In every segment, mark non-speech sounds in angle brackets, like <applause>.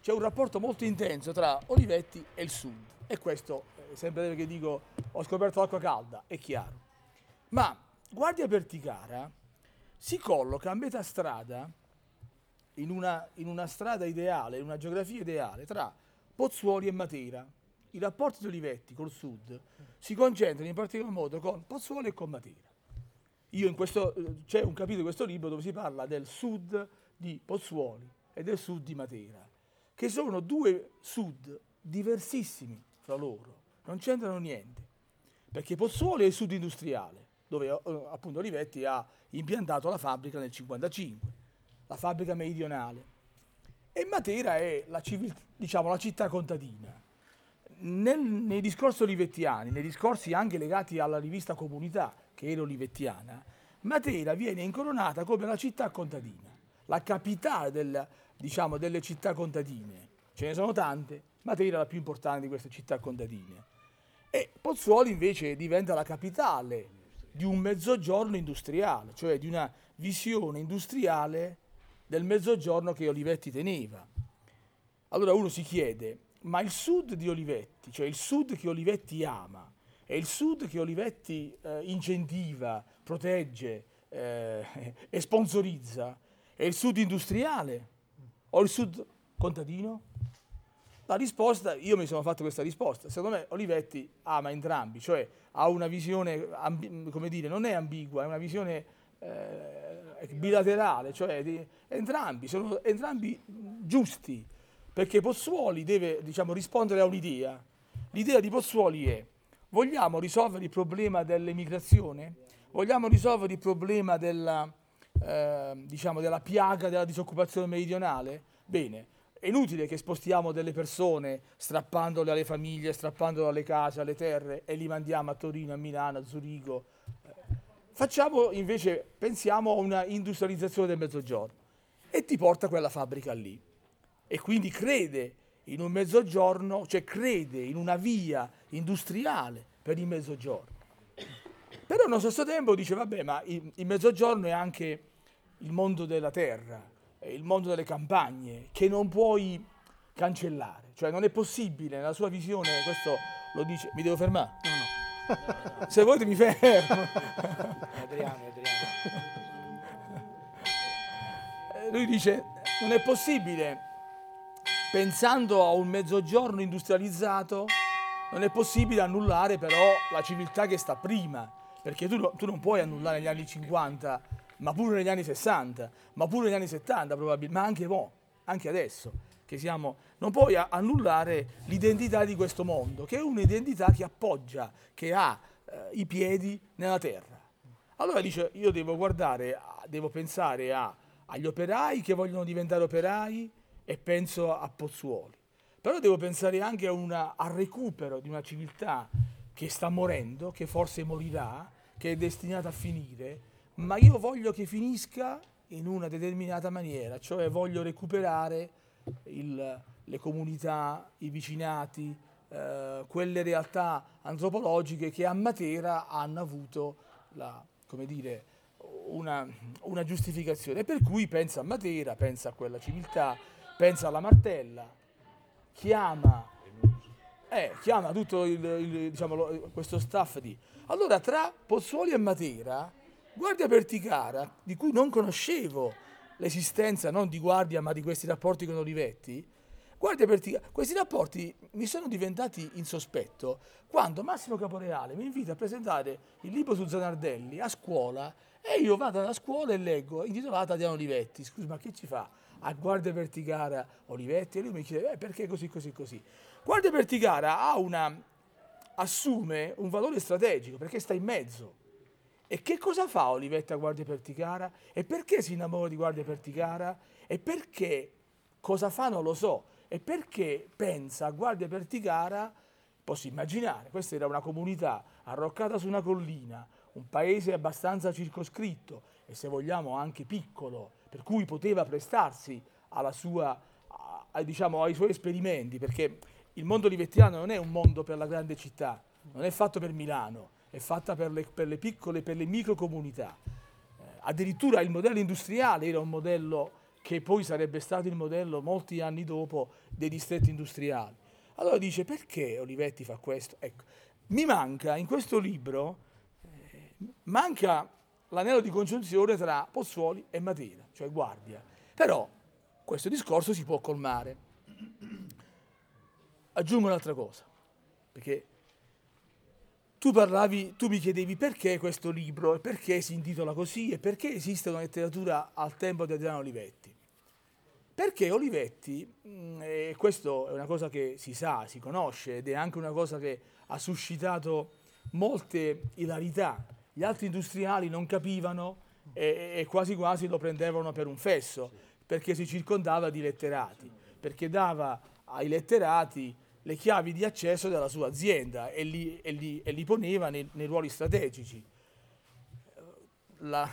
c'è un rapporto molto intenso tra Olivetti e il sud. E questo, eh, sempre che dico, ho scoperto l'acqua calda, è chiaro. Ma Guardia Perticara si colloca a metà strada, in una, in una strada ideale, in una geografia ideale, tra Pozzuoli e Matera. I rapporti di Olivetti col sud si concentrano in particolar modo con Pozzuoli e con Matera. Questo, eh, c'è un capitolo di questo libro dove si parla del sud di Pozzuoli e del sud di Matera, che sono due sud diversissimi fra loro, non c'entrano niente, perché Pozzuoli è il sud industriale, dove eh, appunto Olivetti ha impiantato la fabbrica nel 1955, la fabbrica meridionale, e Matera è la, civil, diciamo, la città contadina. Nel, nei discorsi olivettiani, nei discorsi anche legati alla rivista Comunità, che era olivettiana, Matera viene incoronata come la città contadina, la capitale del, diciamo, delle città contadine. Ce ne sono tante, Matera è la più importante di queste città contadine. E Pozzuoli invece diventa la capitale di un mezzogiorno industriale, cioè di una visione industriale del mezzogiorno che Olivetti teneva. Allora uno si chiede, ma il sud di Olivetti, cioè il sud che Olivetti ama, è il sud che Olivetti eh, incentiva, protegge eh, <laughs> e sponsorizza, è il sud industriale o il sud contadino? La risposta, io mi sono fatto questa risposta, secondo me Olivetti ama entrambi, cioè ha una visione, come dire, non è ambigua, è una visione eh, bilaterale, cioè di, entrambi, sono entrambi giusti, perché Pozzuoli deve diciamo, rispondere a un'idea. L'idea di Pozzuoli è Vogliamo risolvere il problema dell'emigrazione? Vogliamo risolvere il problema della, eh, diciamo, della piaga della disoccupazione meridionale? Bene, è inutile che spostiamo delle persone strappandole alle famiglie, strappandole alle case, alle terre e li mandiamo a Torino, a Milano, a Zurigo. Facciamo invece, pensiamo a una industrializzazione del mezzogiorno e ti porta quella fabbrica lì. E quindi crede in un mezzogiorno, cioè crede in una via industriale per il mezzogiorno. Però allo stesso tempo dice, vabbè, ma il, il mezzogiorno è anche il mondo della terra, il mondo delle campagne, che non puoi cancellare. Cioè non è possibile, nella sua visione, questo lo dice, mi devo fermare? No, no. <laughs> Se volete mi fermo. Adriano, Adriano. Lui dice, non è possibile pensando a un mezzogiorno industrializzato, non è possibile annullare però la civiltà che sta prima, perché tu, tu non puoi annullare gli anni 50, ma pure negli anni 60, ma pure negli anni 70 probabilmente, ma anche, mo, anche adesso, che siamo, non puoi annullare l'identità di questo mondo, che è un'identità che appoggia, che ha eh, i piedi nella terra. Allora dice, io devo guardare, devo pensare a, agli operai che vogliono diventare operai, e penso a Pozzuoli. Però devo pensare anche una, al recupero di una civiltà che sta morendo, che forse morirà, che è destinata a finire, ma io voglio che finisca in una determinata maniera, cioè voglio recuperare il, le comunità, i vicinati, eh, quelle realtà antropologiche che a Matera hanno avuto la, dire, una, una giustificazione. Per cui pensa a Matera, pensa a quella civiltà, pensa alla martella, chiama, eh, chiama tutto il, il, diciamo, questo staff di... Allora tra Pozzuoli e Matera, Guardia Perticara, di cui non conoscevo l'esistenza non di Guardia ma di questi rapporti con Olivetti, Guardia Perticara, questi rapporti mi sono diventati in sospetto quando Massimo Caporeale mi invita a presentare il libro su Zanardelli a scuola e io vado alla scuola e leggo, intitolata Diano Olivetti, scusi ma che ci fa? a Guardia Vertigara Olivetti e lui mi chiede eh, perché così, così, così. Guardia Vertigara una, assume un valore strategico perché sta in mezzo. E che cosa fa Olivetti a Guardia Perticara? E perché si innamora di Guardia Perticara? E perché cosa fa non lo so. E perché pensa a Guardia Perticara, posso immaginare, questa era una comunità arroccata su una collina, un paese abbastanza circoscritto e se vogliamo anche piccolo, per cui poteva prestarsi sua, a, diciamo, ai suoi esperimenti, perché il mondo livettiano non è un mondo per la grande città, non è fatto per Milano, è fatta per le, per le piccole, per le microcomunità. Eh, addirittura il modello industriale era un modello che poi sarebbe stato il modello molti anni dopo dei distretti industriali. Allora dice perché Olivetti fa questo? Ecco, mi manca in questo libro, eh, manca l'anello di congiunzione tra Pozzuoli e Matera, cioè Guardia. Però questo discorso si può colmare. Aggiungo un'altra cosa, perché tu parlavi, tu mi chiedevi perché questo libro perché si intitola così e perché esiste una letteratura al tempo di Adriano Olivetti. Perché Olivetti, mm, e questo è una cosa che si sa, si conosce ed è anche una cosa che ha suscitato molte ilarità, gli altri industriali non capivano e, e quasi quasi lo prendevano per un fesso, perché si circondava di letterati, perché dava ai letterati le chiavi di accesso della sua azienda e li, e li, e li poneva nei, nei, ruoli strategici. La,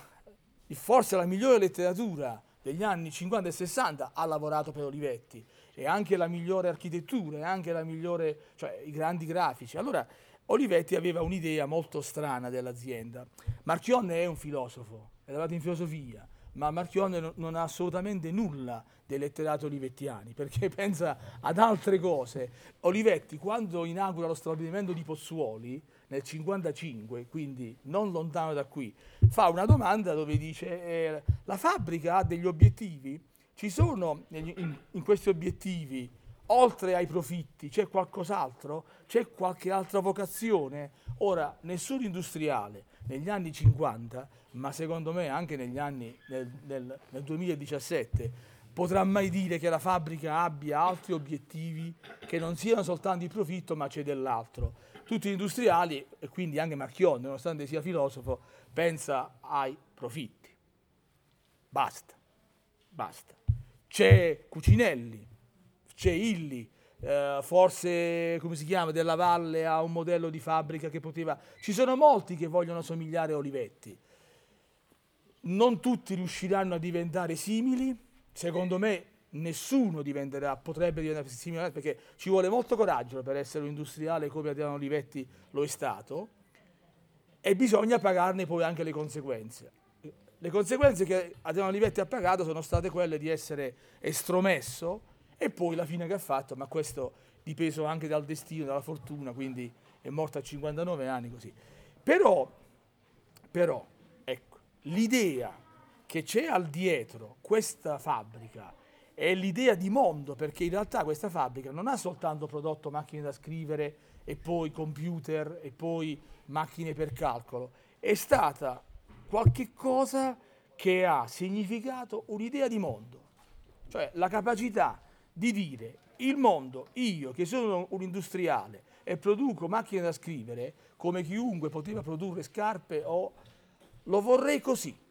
forse la migliore letteratura degli anni 50 e 60 ha lavorato per Olivetti e anche la migliore architettura e anche la migliore, cioè i grandi grafici. Allora Olivetti aveva un'idea molto strana dell'azienda. Marchionne è un filosofo, è lavorato in filosofia, ma Marchionne non ha assolutamente nulla dei letterati olivettiani, perché <laughs> pensa ad altre cose. Olivetti, quando inaugura lo stabilimento di Pozzuoli, nel 1955, quindi non lontano da qui, fa una domanda dove dice eh, la fabbrica ha degli obiettivi? Ci sono in, in questi obiettivi, oltre ai profitti, c'è qualcos'altro? C'è qualche altra vocazione? Ora, nessun industriale negli anni 50, ma secondo me anche negli anni nel, nel, nel 2017, potrà mai dire che la fabbrica abbia altri obiettivi che non siano soltanto il profitto, ma c'è dell'altro. Tutti gli industriali, e quindi anche Marchionne, nonostante sia filosofo, pensa ai profitti. Basta, basta. C'è Cucinelli, c'è Illi, eh, forse, come si chiama, della Valle ha un modello di fabbrica che poteva... Ci sono molti che vogliono somigliare a Olivetti. Non tutti riusciranno a diventare simili, secondo me nessuno diventerà, potrebbe diventare simile perché ci vuole molto coraggio per essere un industriale come Adriano Olivetti lo è stato e bisogna pagarne poi anche le conseguenze. Le conseguenze che Adriano Olivetti ha pagato sono state quelle di essere estromesso e poi la fine che ha fatto, ma questo dipeso anche dal destino, dalla fortuna, quindi è morto a 59 anni così. Però, però ecco, l'idea che c'è al dietro questa fabbrica è l'idea di mondo, perché in realtà questa fabbrica non ha soltanto prodotto macchine da scrivere e poi computer e poi macchine per calcolo, è stata qualche cosa che ha significato un'idea di mondo, cioè la capacità di dire il mondo, io che sono un industriale e produco macchine da scrivere, come chiunque poteva produrre scarpe o lo vorrei così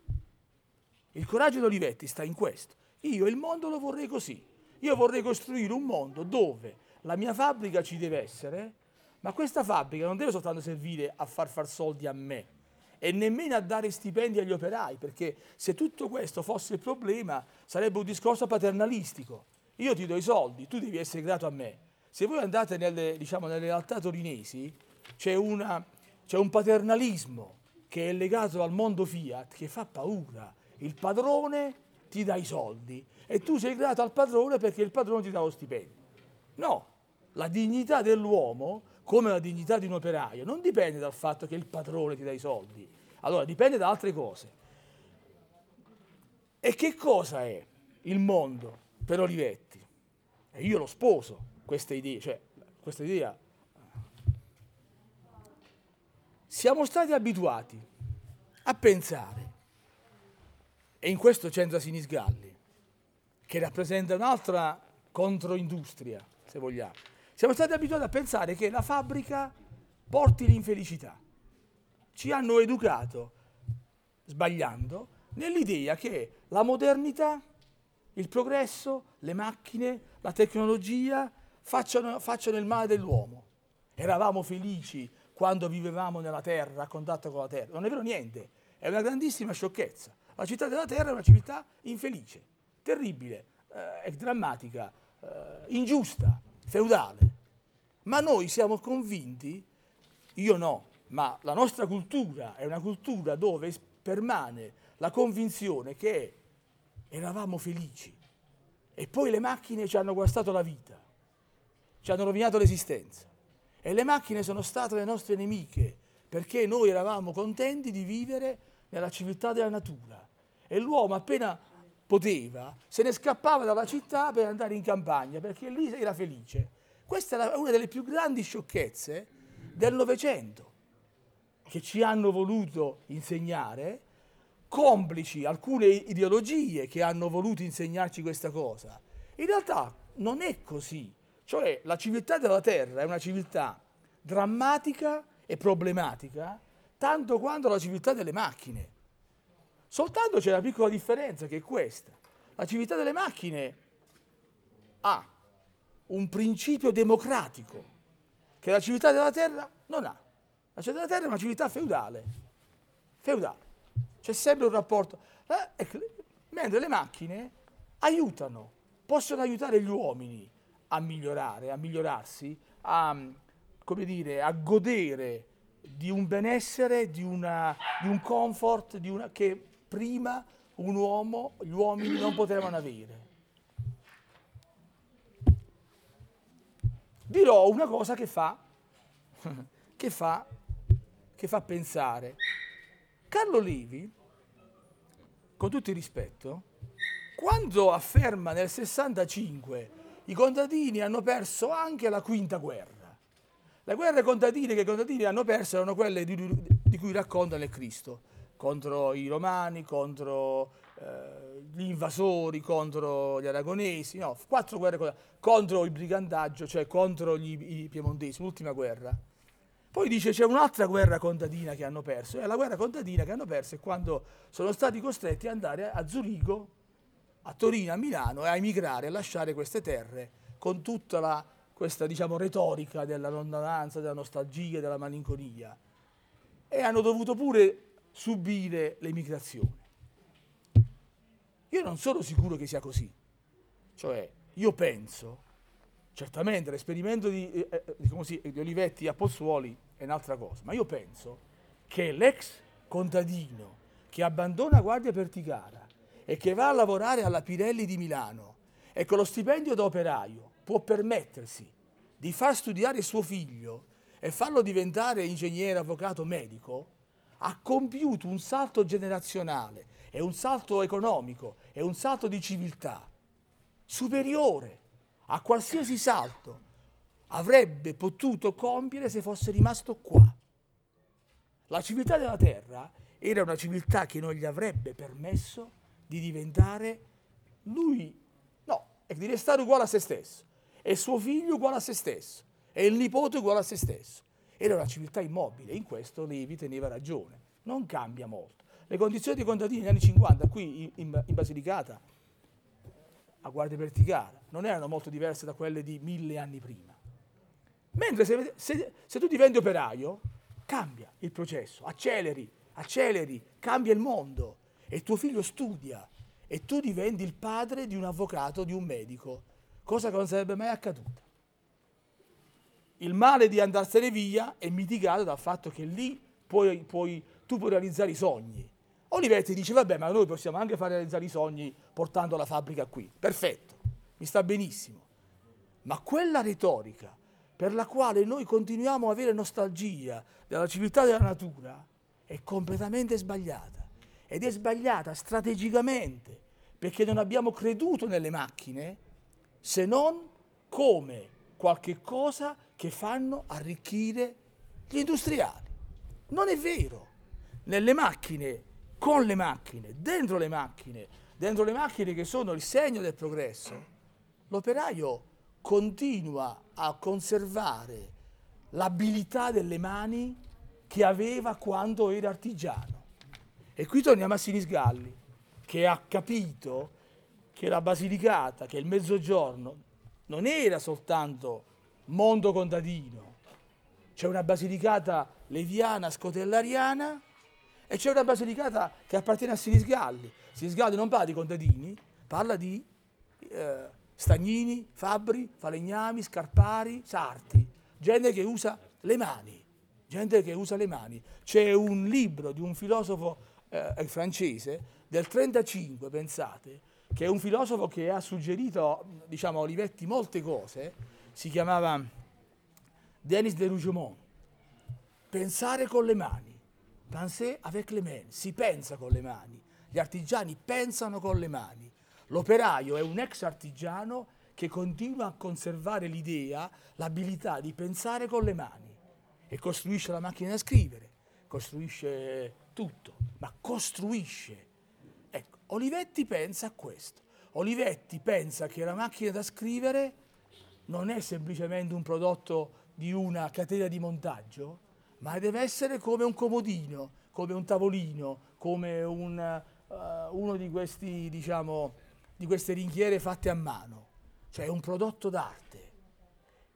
il coraggio di Olivetti sta in questo. Io il mondo lo vorrei così. Io vorrei costruire un mondo dove la mia fabbrica ci deve essere, ma questa fabbrica non deve soltanto servire a far far soldi a me e nemmeno a dare stipendi agli operai, perché se tutto questo fosse il problema sarebbe un discorso paternalistico. Io ti do i soldi, tu devi essere grato a me. Se voi andate nelle, diciamo, nelle realtà torinesi, c'è, una, c'è un paternalismo che è legato al mondo Fiat che fa paura il padrone ti dà i soldi e tu sei grato al padrone perché il padrone ti dà lo stipendio. No, la dignità dell'uomo, come la dignità di un operaio, non dipende dal fatto che il padrone ti dà i soldi, allora dipende da altre cose. E che cosa è il mondo per Olivetti? E io lo sposo questa idea, cioè questa idea. Siamo stati abituati a pensare e in questo c'entra Sinisgalli, che rappresenta un'altra controindustria, se vogliamo. Siamo stati abituati a pensare che la fabbrica porti l'infelicità. Ci hanno educato, sbagliando, nell'idea che la modernità, il progresso, le macchine, la tecnologia facciano, facciano il male dell'uomo. Eravamo felici quando vivevamo nella terra, a contatto con la terra. Non è vero niente, è una grandissima sciocchezza. La città della terra è una città infelice, terribile, eh, drammatica, eh, ingiusta, feudale. Ma noi siamo convinti, io no, ma la nostra cultura è una cultura dove permane la convinzione che eravamo felici. E poi le macchine ci hanno guastato la vita, ci hanno rovinato l'esistenza. E le macchine sono state le nostre nemiche, perché noi eravamo contenti di vivere nella civiltà della natura. E l'uomo appena poteva, se ne scappava dalla città per andare in campagna, perché lì era felice. Questa è una delle più grandi sciocchezze del Novecento, che ci hanno voluto insegnare, complici alcune ideologie che hanno voluto insegnarci questa cosa. In realtà non è così. Cioè la civiltà della Terra è una civiltà drammatica e problematica tanto quanto la civiltà delle macchine. Soltanto c'è una piccola differenza che è questa. La civiltà delle macchine ha un principio democratico che la civiltà della terra non ha. La civiltà della terra è una civiltà feudale. Feudale. C'è sempre un rapporto. Eh, mentre le macchine aiutano, possono aiutare gli uomini a migliorare, a migliorarsi, a, come dire, a godere di un benessere, di, una, di un comfort di una, che prima un uomo, gli uomini non potevano avere. Dirò una cosa che fa, <laughs> che fa, che fa pensare. Carlo Levi, con tutto il rispetto, quando afferma nel 65 i contadini hanno perso anche la quinta guerra, le guerre contadine che i contadini hanno perso erano quelle di, di cui racconta nel Cristo, contro i romani, contro eh, gli invasori, contro gli aragonesi, no, quattro guerre contro il brigandaggio, cioè contro gli, i piemontesi, l'ultima guerra. Poi dice c'è un'altra guerra contadina che hanno perso, e la guerra contadina che hanno perso è quando sono stati costretti ad andare a Zurigo, a Torino, a Milano e a emigrare, a lasciare queste terre con tutta la, questa diciamo, retorica della lontananza, della nostalgia, della malinconia. E hanno dovuto pure subire l'emigrazione. Io non sono sicuro che sia così. Cioè, io penso, certamente l'esperimento di, eh, eh si, di Olivetti a Pozzuoli è un'altra cosa, ma io penso che l'ex contadino che abbandona Guardia Perticara e che va a lavorare alla Pirelli di Milano e con lo stipendio da operaio può permettersi di far studiare suo figlio e farlo diventare ingegnere, avvocato, medico, ha compiuto un salto generazionale e un salto economico e un salto di civiltà superiore a qualsiasi salto avrebbe potuto compiere se fosse rimasto qua. La civiltà della terra era una civiltà che non gli avrebbe permesso di diventare lui, no, e di restare uguale a se stesso, e suo figlio uguale a se stesso, e il nipote uguale a se stesso. Era una civiltà immobile, in questo Levi teneva ragione, non cambia molto. Le condizioni dei contadini negli anni 50 qui in, in Basilicata, a Guardia Verticale, non erano molto diverse da quelle di mille anni prima. Mentre se, se, se tu diventi operaio, cambia il processo, acceleri, acceleri, cambia il mondo e tuo figlio studia e tu diventi il padre di un avvocato, di un medico, cosa che non sarebbe mai accaduta il male di andarsene via è mitigato dal fatto che lì puoi, puoi, tu puoi realizzare i sogni. Olivetti dice, vabbè, ma noi possiamo anche far realizzare i sogni portando la fabbrica qui. Perfetto, mi sta benissimo. Ma quella retorica per la quale noi continuiamo a avere nostalgia della civiltà della natura è completamente sbagliata. Ed è sbagliata strategicamente, perché non abbiamo creduto nelle macchine se non come qualche cosa che fanno arricchire gli industriali. Non è vero. Nelle macchine, con le macchine, dentro le macchine, dentro le macchine che sono il segno del progresso, l'operaio continua a conservare l'abilità delle mani che aveva quando era artigiano. E qui torniamo a Sinisgalli, che ha capito che la Basilicata, che il mezzogiorno, non era soltanto mondo contadino. C'è una basilicata leviana scotellariana e c'è una basilicata che appartiene a Sinisgalli. Sinisgalli non parla di contadini, parla di eh, stagnini, fabbri, falegnami, scarpari, sarti, gente che usa le mani, gente che usa le mani. C'è un libro di un filosofo eh, francese del 35, pensate, che è un filosofo che ha suggerito, diciamo, a Olivetti molte cose, si chiamava Denis de Rougemont. Pensare con le mani. Penser avec les mains. Si pensa con le mani. Gli artigiani pensano con le mani. L'operaio è un ex artigiano che continua a conservare l'idea, l'abilità di pensare con le mani e costruisce la macchina da scrivere, costruisce tutto, ma costruisce. Ecco, Olivetti pensa a questo. Olivetti pensa che la macchina da scrivere non è semplicemente un prodotto di una catena di montaggio, ma deve essere come un comodino, come un tavolino, come un, uh, uno di, questi, diciamo, di queste ringhiere fatte a mano, cioè un prodotto d'arte.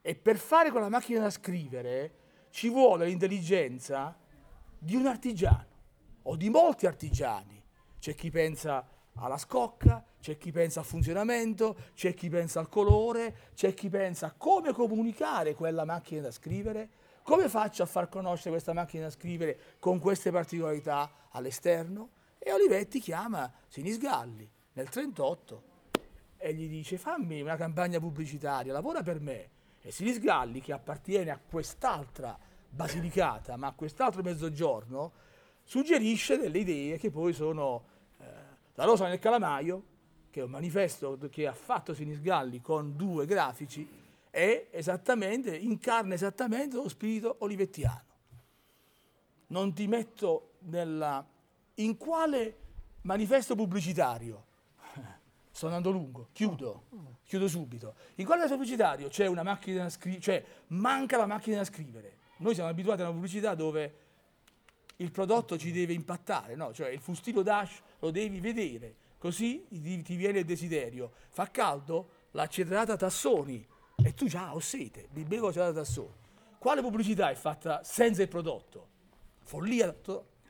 E per fare con la macchina da scrivere ci vuole l'intelligenza di un artigiano o di molti artigiani. C'è chi pensa alla scocca, c'è chi pensa al funzionamento, c'è chi pensa al colore, c'è chi pensa a come comunicare quella macchina da scrivere, come faccio a far conoscere questa macchina da scrivere con queste particolarità all'esterno. E Olivetti chiama Sinisgalli nel 1938 e gli dice fammi una campagna pubblicitaria, lavora per me. E Sinisgalli, che appartiene a quest'altra Basilicata, ma a quest'altro mezzogiorno, suggerisce delle idee che poi sono eh, La rosa nel calamaio, che è un manifesto che ha fatto Sinisgalli con due grafici, è esattamente, incarna esattamente lo spirito olivettiano. Non ti metto nella... In quale manifesto pubblicitario? Sto andando lungo, chiudo, chiudo subito. In quale pubblicitario c'è una macchina da scrivere, cioè manca la macchina da scrivere. Noi siamo abituati a una pubblicità dove il prodotto ci deve impattare, no? cioè il fustino Dash lo devi vedere, così ti, ti viene il desiderio. Fa caldo? L'accelerata Tassoni e tu già ho sete, mi bevo l'accelerata Tassoni. Quale pubblicità è fatta senza il prodotto? Follia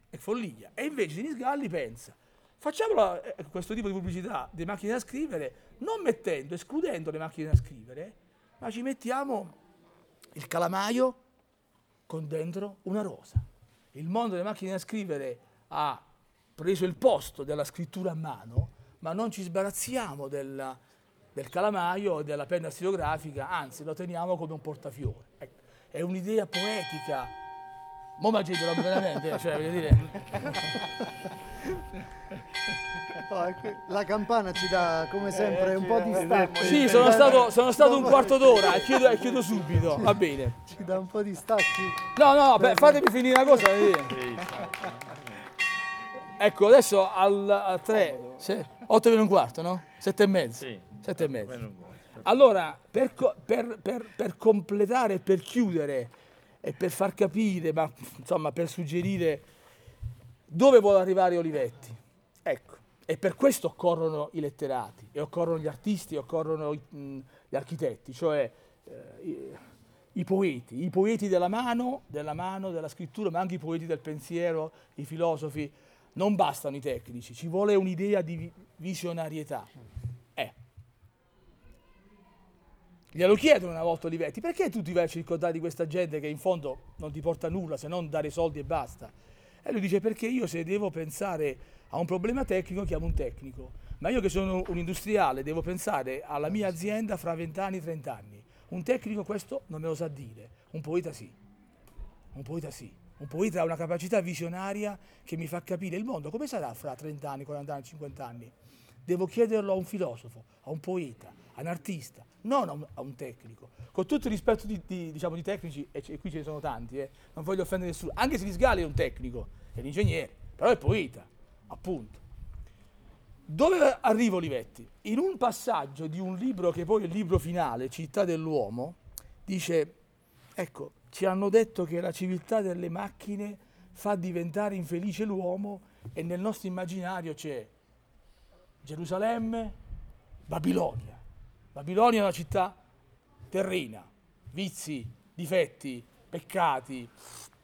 è follia. E invece Denis Galli pensa, facciamo eh, questo tipo di pubblicità di macchine da scrivere, non mettendo, escludendo le macchine da scrivere, ma ci mettiamo il calamaio con dentro una rosa il mondo delle macchine da scrivere ha preso il posto della scrittura a mano, ma non ci sbarazziamo del, del calamaio e della penna stilografica, anzi lo teniamo come un portafiore. Ecco, è un'idea poetica. Mo' mangetelo veramente, cioè, voglio dire... <laughs> Oh, la campana ci dà come sempre un po' di stacco. Sì, sono stato, sono stato un quarto <laughs> d'ora e chiudo, chiudo, subito. Va bene. Ci dà un po' di stacchi. No, no, beh, fatemi finire una cosa. Ecco, adesso al 3, 8 meno un quarto, no? 7 e mezzo. Sì. 7 e mezzo. Allora, per, per, per, per completare per chiudere e per far capire, ma insomma per suggerire dove vuole arrivare Olivetti. Ecco, e per questo occorrono i letterati, e occorrono gli artisti, e occorrono i, mh, gli architetti, cioè eh, i, i, poeti, i poeti della mano, della mano, della scrittura, ma anche i poeti del pensiero, i filosofi. Non bastano i tecnici, ci vuole un'idea di visionarietà. Eh. Glielo chiedono una volta Olivetti, perché tu ti vai a circondare di questa gente che in fondo non ti porta nulla se non dare soldi e basta? E lui dice perché io se devo pensare a un problema tecnico chiamo un tecnico, ma io che sono un industriale devo pensare alla mia azienda fra 20 anni, 30 anni. Un tecnico questo non me lo sa dire, un poeta sì, un poeta sì. Un poeta ha una capacità visionaria che mi fa capire il mondo come sarà fra 30 anni, 40 anni, 50 anni. Devo chiederlo a un filosofo, a un poeta, a un artista, non a un, a un tecnico. Con tutto il rispetto di, di, diciamo, di tecnici, e, e, qui ce ne sono tanti, eh, non voglio offendere nessuno, anche se Risgali è un tecnico, è un ingegnere, però è poeta appunto. Dove arriva Olivetti? In un passaggio di un libro che poi è il libro finale, Città dell'uomo, dice, ecco, ci hanno detto che la civiltà delle macchine fa diventare infelice l'uomo e nel nostro immaginario c'è Gerusalemme, Babilonia. Babilonia è una città terrena, vizi, difetti, peccati,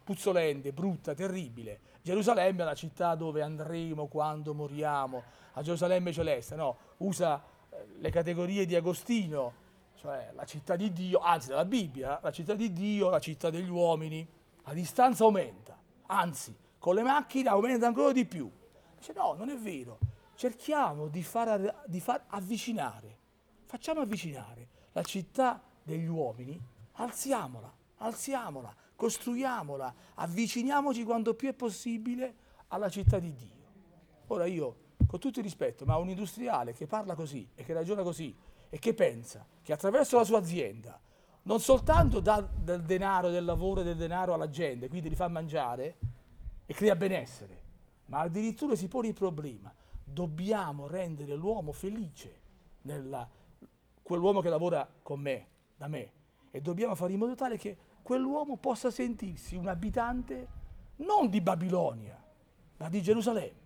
puzzolente, brutta, terribile. Gerusalemme è la città dove andremo quando moriamo, a Gerusalemme celeste, no, usa eh, le categorie di Agostino, cioè la città di Dio, anzi dalla Bibbia, la città di Dio, la città degli uomini, la distanza aumenta, anzi con le macchine aumenta ancora di più. Dice no, non è vero, cerchiamo di far, di far avvicinare, facciamo avvicinare la città degli uomini, alziamola, alziamola, costruiamola, avviciniamoci quanto più è possibile alla città di Dio. Ora io, con tutto il rispetto, ma un industriale che parla così e che ragiona così e che pensa che attraverso la sua azienda non soltanto dà del denaro, del lavoro e del denaro alla gente, quindi li fa mangiare e crea benessere, ma addirittura si pone il problema, dobbiamo rendere l'uomo felice, nella, quell'uomo che lavora con me, da me, e dobbiamo fare in modo tale che quell'uomo possa sentirsi un abitante non di Babilonia, ma di Gerusalemme.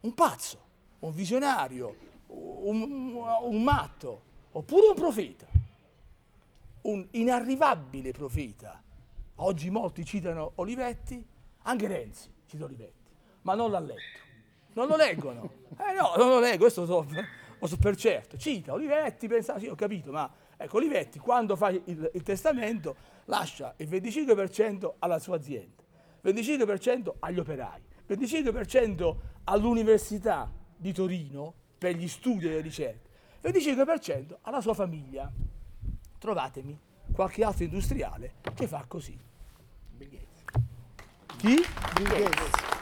Un pazzo, un visionario, un, un matto, oppure un profeta, un inarrivabile profeta. Oggi molti citano Olivetti, anche Renzi cita Olivetti, ma non l'ha letto. Non lo leggono. Eh no, non lo leggo, questo so, lo so per certo. Cita Olivetti, pensa, sì, ho capito, ma ecco, Olivetti quando fa il, il testamento lascia il 25% alla sua azienda, 25% agli operai, 25% all'Università di Torino per gli studi e le ricerche, 25% alla sua famiglia. Trovatemi qualche altro industriale che fa così. Bill Gates. Chi? Bill Gates.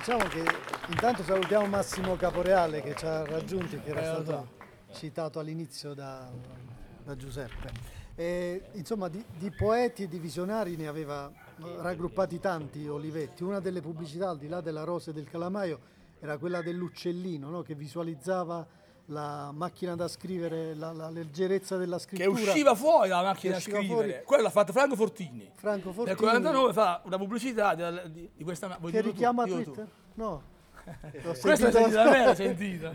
Diciamo che intanto salutiamo Massimo Caporeale che ci ha raggiunti, che era Eh, stato citato all'inizio da, da Giuseppe. E, insomma, di, di poeti e di visionari ne aveva raggruppati tanti Olivetti. Una delle pubblicità, al di là della rosa e del calamaio, era quella dell'uccellino, no? che visualizzava la macchina da scrivere, la, la leggerezza della Che scrittura. usciva fuori dalla macchina da scrivere. fuori. Quello l'ha fatto Franco Fortini. Franco Nel Fortini, 49 fa una pubblicità del- di, di questa ma- vuoi che tu? richiama tu. Twitter? No. <laughs> Questa sentito- sentita da me, sentita.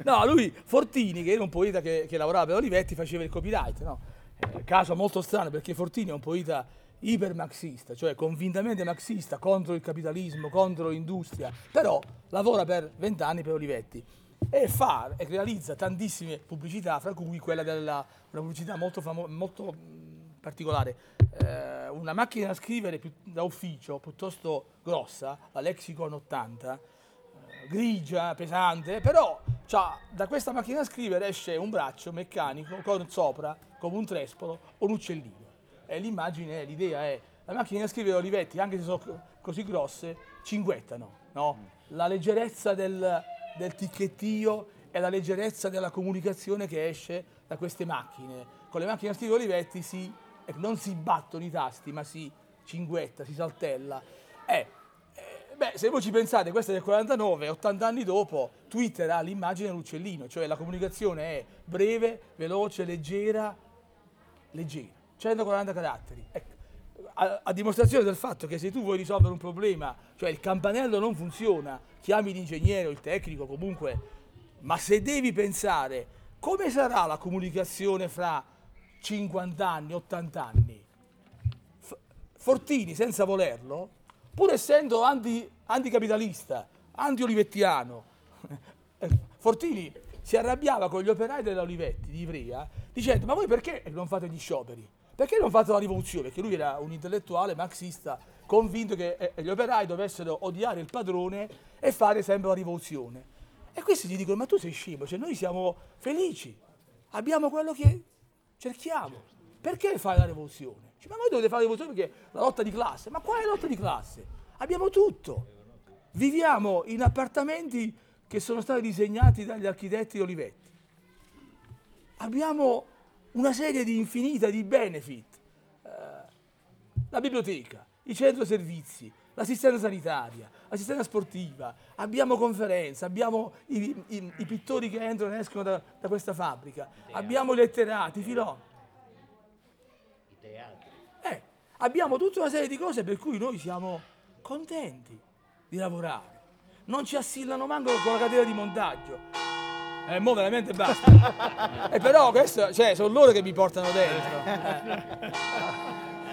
<laughs> No, lui, Fortini, che era un poeta che, che lavorava per Olivetti, faceva il copyright, no? Eh, caso molto strano perché Fortini è un poeta ipermarxista, cioè convintamente marxista, contro il capitalismo, contro l'industria, però lavora per vent'anni per Olivetti e fa e realizza tantissime pubblicità, fra cui quella della una pubblicità molto, famo- molto particolare, eh, una macchina da scrivere più- da ufficio piuttosto grossa, la Lexicon 80, eh, grigia, pesante, però c'ha- da questa macchina da scrivere esce un braccio meccanico con sopra, come un trespolo, un uccellino. E l'immagine, l'idea è, la macchina da scrivere Olivetti, anche se sono co- così grosse, cinguettano, no? La leggerezza del, del ticchettio e la leggerezza della comunicazione che esce da queste macchine. Con le macchine da scrivere Olivetti si, eh, non si battono i tasti, ma si cinguetta, si saltella. Eh, eh, beh, se voi ci pensate, questo è del 49, 80 anni dopo, Twitter ha l'immagine dell'uccellino, cioè la comunicazione è breve, veloce, leggera, leggera, 140 caratteri. Ecco, a, a dimostrazione del fatto che se tu vuoi risolvere un problema, cioè il campanello non funziona, chiami l'ingegnere o il tecnico comunque, ma se devi pensare come sarà la comunicazione fra 50 anni, 80 anni, F- Fortini, senza volerlo, pur essendo anti- anticapitalista, anti-olivettiano, <laughs> Fortini si arrabbiava con gli operai della Olivetti di Ivrea dicendo ma voi perché non fate gli scioperi? Perché non fate la rivoluzione? Perché lui era un intellettuale marxista convinto che eh, gli operai dovessero odiare il padrone e fare sempre la rivoluzione. E questi gli dicono ma tu sei scemo, cioè noi siamo felici, abbiamo quello che cerchiamo. Perché fare la rivoluzione? Dice, ma voi dovete fare la rivoluzione perché la lotta di classe. Ma quale lotta di classe? Abbiamo tutto. Viviamo in appartamenti che sono stati disegnati dagli architetti Olivetti. Abbiamo una serie di infinita di benefit. Eh, la biblioteca, i centro servizi, l'assistenza sanitaria, l'assistenza sportiva, abbiamo conferenze, abbiamo i, i- i pittori che entrano e escono da, da questa fabbrica, abbiamo i letterati, i filosofi. i teatri. Eh, abbiamo tutta una serie di cose per cui noi siamo contenti di lavorare. Non ci assillano manco con la catena di montaggio. Eh, mo veramente basta. <laughs> e però questo, cioè, sono loro che mi portano dentro. Eh.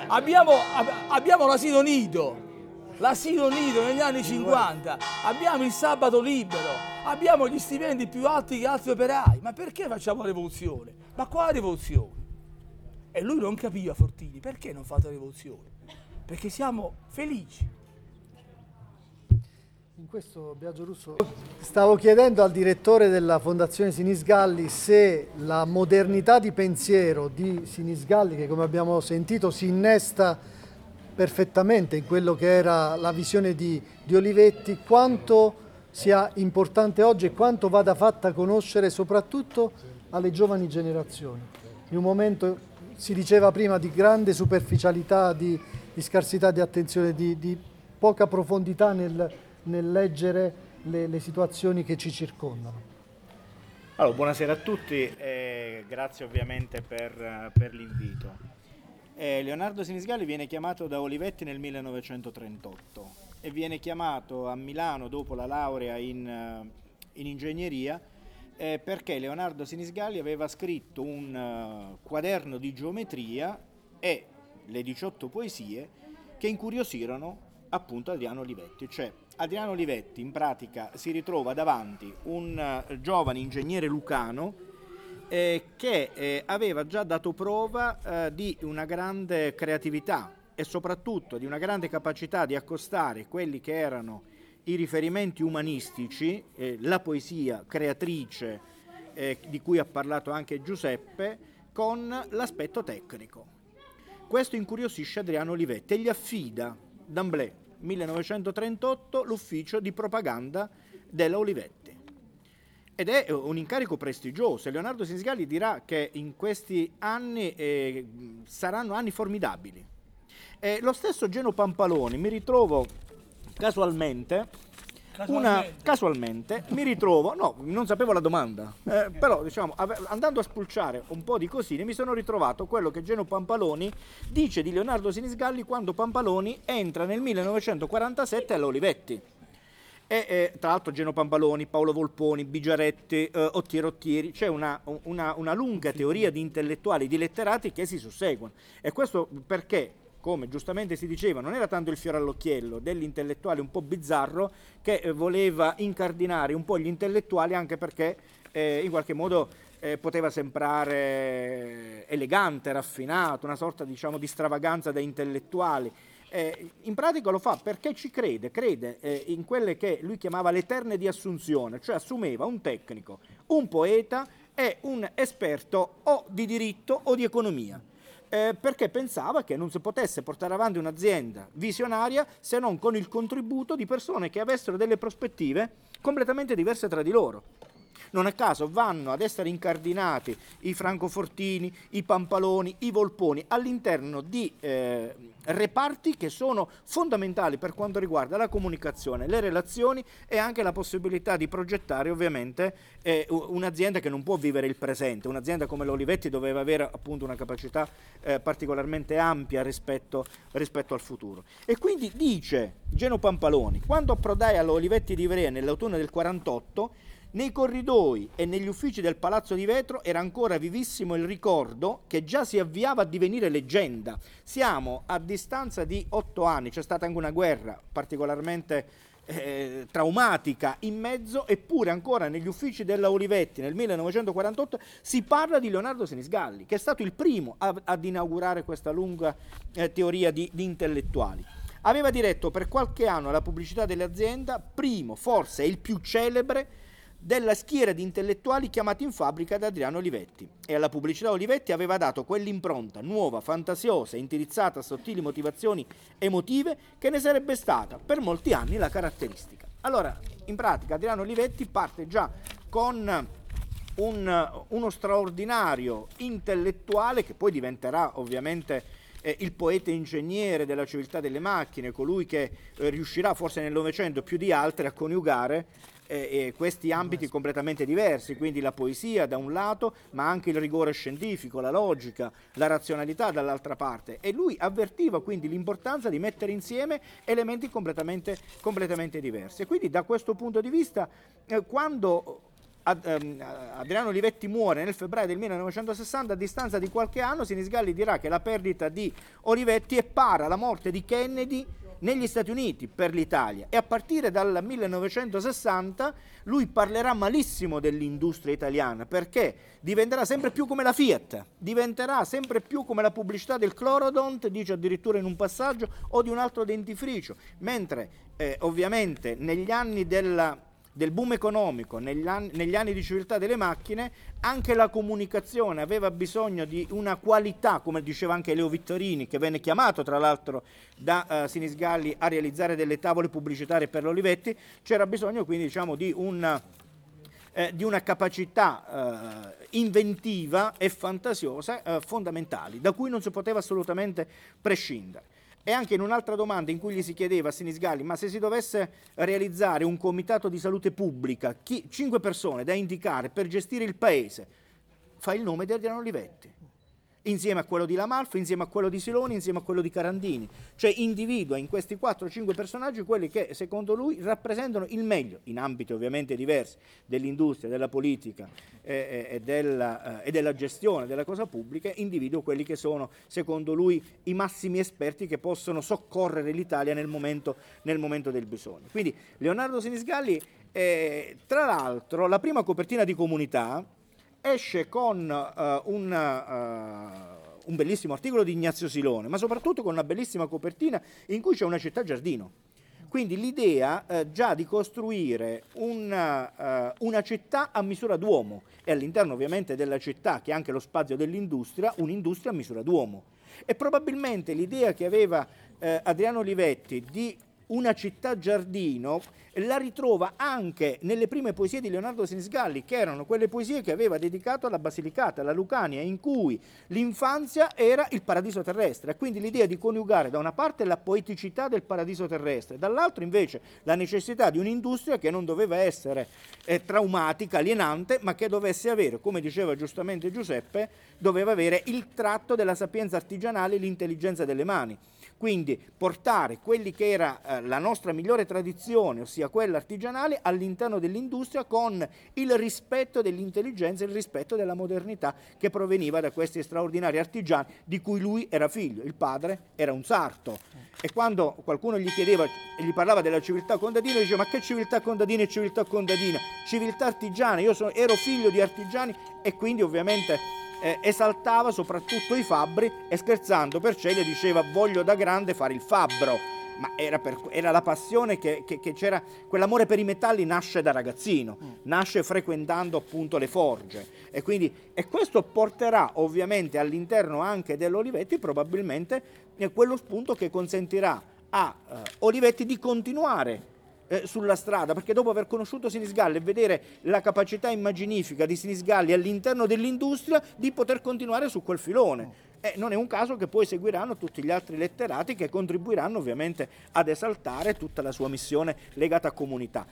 Abbiamo, ab- abbiamo l'asilo nido. L'asilo nido negli anni 50. Abbiamo il sabato libero. Abbiamo gli stipendi più alti che altri operai. Ma perché facciamo la rivoluzione? Ma quale rivoluzione? E lui non capiva Fortini perché non fate la rivoluzione? Perché siamo felici. In questo Biagio Russo stavo chiedendo al direttore della Fondazione Sinisgalli se la modernità di pensiero di Sinisgalli, che come abbiamo sentito si innesta perfettamente in quello che era la visione di, di Olivetti, quanto sia importante oggi e quanto vada fatta conoscere soprattutto alle giovani generazioni. In un momento, si diceva prima, di grande superficialità, di, di scarsità di attenzione, di, di poca profondità nel, nel leggere le, le, situazioni che ci circondano. Allora, buonasera a tutti e grazie ovviamente per, per l'invito. Eh, Leonardo Sinisgalli viene chiamato da Olivetti nel 1938 e viene chiamato a Milano dopo la laurea in, eh, in ingegneria eh, perché Leonardo Sinisgalli aveva scritto un uh, quaderno di geometria e le 18 poesie che incuriosirono appunto Adriano Olivetti. Cioè Adriano Olivetti in pratica si ritrova davanti un uh, giovane ingegnere lucano eh, che eh, aveva già dato prova eh, di una grande creatività e soprattutto di una grande capacità di accostare quelli che erano i riferimenti umanistici, eh, la poesia creatrice eh, di cui ha parlato anche Giuseppe, con l'aspetto tecnico. Questo incuriosisce Adriano Olivetti e gli affida d'Amblè 1938 l'ufficio di propaganda della Olivetti ed è un incarico prestigioso. Leonardo Sinisgalli dirà che in questi anni eh, saranno anni formidabili. E lo stesso Geno Pampaloni, mi ritrovo casualmente, casualmente. Una, casualmente. mi ritrovo, no, non sapevo la domanda, eh, però diciamo, ave, andando a spulciare un po' di cosine mi sono ritrovato quello che Geno Pampaloni dice di Leonardo Sinisgalli quando Pampaloni entra nel 1947 all'Olivetti. E eh, tra l'altro Geno Pambaloni, Paolo Volponi, Bigiaretti, eh, Ottiero Ottieri, c'è una, una, una, lunga teoria di intellettuali, di letterati che si susseguono. E questo perché, come giustamente si diceva, non era tanto il fiore all'occhiello dell'intellettuale un po' bizzarro che eh, voleva incardinare un po' gli intellettuali anche perché eh, in qualche modo eh, poteva sembrare elegante, raffinato, una sorta diciamo, di stravaganza da intellettuali eh, in pratica lo fa perché ci crede, crede eh, in quelle che lui chiamava le terne di assunzione, cioè assumeva un tecnico, un poeta e un esperto o di diritto o di economia. Eh, perché pensava che non si potesse portare avanti un'azienda visionaria se non con il contributo di persone che avessero delle prospettive completamente diverse tra di loro. Non a caso vanno ad essere incardinati i francofortini, i pampaloni, i volponi all'interno di eh, reparti che sono fondamentali per quanto riguarda la comunicazione, le relazioni e anche la possibilità di progettare ovviamente eh, un'azienda che non può vivere il presente, un'azienda come l'Olivetti doveva avere appunto una capacità eh, particolarmente ampia rispetto, rispetto, al futuro. E quindi dice Geno Pampaloni, quando approdai all'Olivetti di Ivrea nell'autunno del 48, nei corridoi e negli uffici del Palazzo di Vetro era ancora vivissimo il ricordo che già si avviava a divenire leggenda. Siamo a distanza di otto anni, c'è stata anche una guerra particolarmente eh, traumatica in mezzo, eppure ancora negli uffici della Olivetti nel 1948 si parla di Leonardo Senisgalli, che è stato il primo a, ad inaugurare questa lunga eh, teoria di, di intellettuali. Aveva diretto per qualche anno la pubblicità dell'azienda, primo, forse il più celebre, della schiera di intellettuali chiamati in fabbrica da Adriano Olivetti e alla pubblicità Olivetti aveva dato quell'impronta nuova, fantasiosa, indirizzata a sottili motivazioni emotive che ne sarebbe stata per molti anni la caratteristica. Allora, in pratica Adriano Olivetti parte già con un, uno straordinario intellettuale che poi diventerà ovviamente eh, il poeta ingegnere della civiltà delle macchine, colui che eh, riuscirà forse nel Novecento più di altri a coniugare eh, questi ambiti completamente diversi, quindi la poesia da un lato, ma anche il rigore scientifico, la logica, la razionalità dall'altra parte. E lui avvertiva quindi l'importanza di mettere insieme elementi completamente, completamente diversi. E quindi da questo punto di vista, eh, quando ehm, Adriano Olivetti muore nel febbraio del 1960, a distanza di qualche anno Sinisgalli dirà che la perdita di Olivetti è para alla morte di Kennedy negli Stati Uniti per l'Italia. E a partire dal 1960 lui parlerà malissimo dell'industria italiana perché diventerà sempre più come la Fiat, diventerà sempre più come la pubblicità del Clorodont, dice addirittura in un passaggio, o di un altro dentifricio, mentre eh, ovviamente negli anni della del boom economico, negli anni, negli anni, di civiltà delle macchine, anche la comunicazione aveva bisogno di una qualità, come diceva anche Leo Vittorini, che venne chiamato tra l'altro da uh, Sinisgalli a realizzare delle tavole pubblicitarie per l'Olivetti, c'era bisogno quindi diciamo, di, un, eh, di una capacità eh, inventiva e fantasiosa eh, fondamentali, da cui non si poteva assolutamente prescindere. E anche in un'altra domanda in cui gli si chiedeva a Sinisgalli, ma se si dovesse realizzare un comitato di salute pubblica, chi, cinque persone da indicare per gestire il paese, fa il nome di Adriano Olivetti insieme a quello di Lamalfa, insieme a quello di Siloni, insieme a quello di Carandini. Cioè individua in questi 4-5 personaggi quelli che secondo lui rappresentano il meglio, in ambiti ovviamente diversi, dell'industria, della politica eh, eh, e, della, eh, e, della, gestione della cosa pubblica, individua quelli che sono secondo lui i massimi esperti che possono soccorrere l'Italia nel momento, nel momento del bisogno. Quindi Leonardo Sinisgalli, eh, tra l'altro, la prima copertina di comunità esce con uh, un, uh, un, bellissimo articolo di Ignazio Silone, ma soprattutto con una bellissima copertina in cui c'è una città giardino. Quindi l'idea uh, già di costruire una, una città a misura d'uomo e all'interno ovviamente della città, che è anche lo spazio dell'industria, un'industria a misura d'uomo. E probabilmente l'idea che aveva Adriano Olivetti di una città giardino la ritrova anche nelle prime poesie di Leonardo Sinisgalli, che erano quelle poesie che aveva dedicato alla Basilicata, alla Lucania, in cui l'infanzia era il paradiso terrestre. Quindi l'idea di coniugare da una parte la poeticità del paradiso terrestre, dall'altro invece la necessità di un'industria che non doveva essere eh, traumatica, alienante, ma che dovesse avere, come diceva giustamente Giuseppe, doveva avere il tratto della sapienza artigianale e l'intelligenza delle mani. Quindi portare quelli che era eh, la nostra migliore tradizione, ossia quella artigianale, all'interno dell'industria con il rispetto dell'intelligenza e il rispetto della modernità che proveniva da questi straordinari artigiani di cui lui era figlio. Il padre era un sarto. E quando qualcuno gli chiedeva e gli parlava della civiltà contadina, diceva ma che civiltà contadina e civiltà contadina? Civiltà artigiana, io sono, ero figlio di artigiani e quindi ovviamente eh, esaltava soprattutto i fabbri e scherzando per Celia diceva voglio da grande fare il fabbro ma era, per, era la passione che, che, che, c'era, quell'amore per i metalli nasce da ragazzino, mm. nasce frequentando appunto le forge e quindi e questo porterà ovviamente all'interno anche dell'Olivetti probabilmente eh, quello spunto che consentirà a eh, Olivetti di continuare eh, sulla strada, perché dopo aver conosciuto Sinisgalli e vedere la capacità immaginifica di Sinisgalli all'interno dell'industria, di poter continuare su quel filone. E non è un caso che poi seguiranno tutti gli altri letterati che contribuiranno ovviamente ad esaltare tutta la sua missione legata a comunità.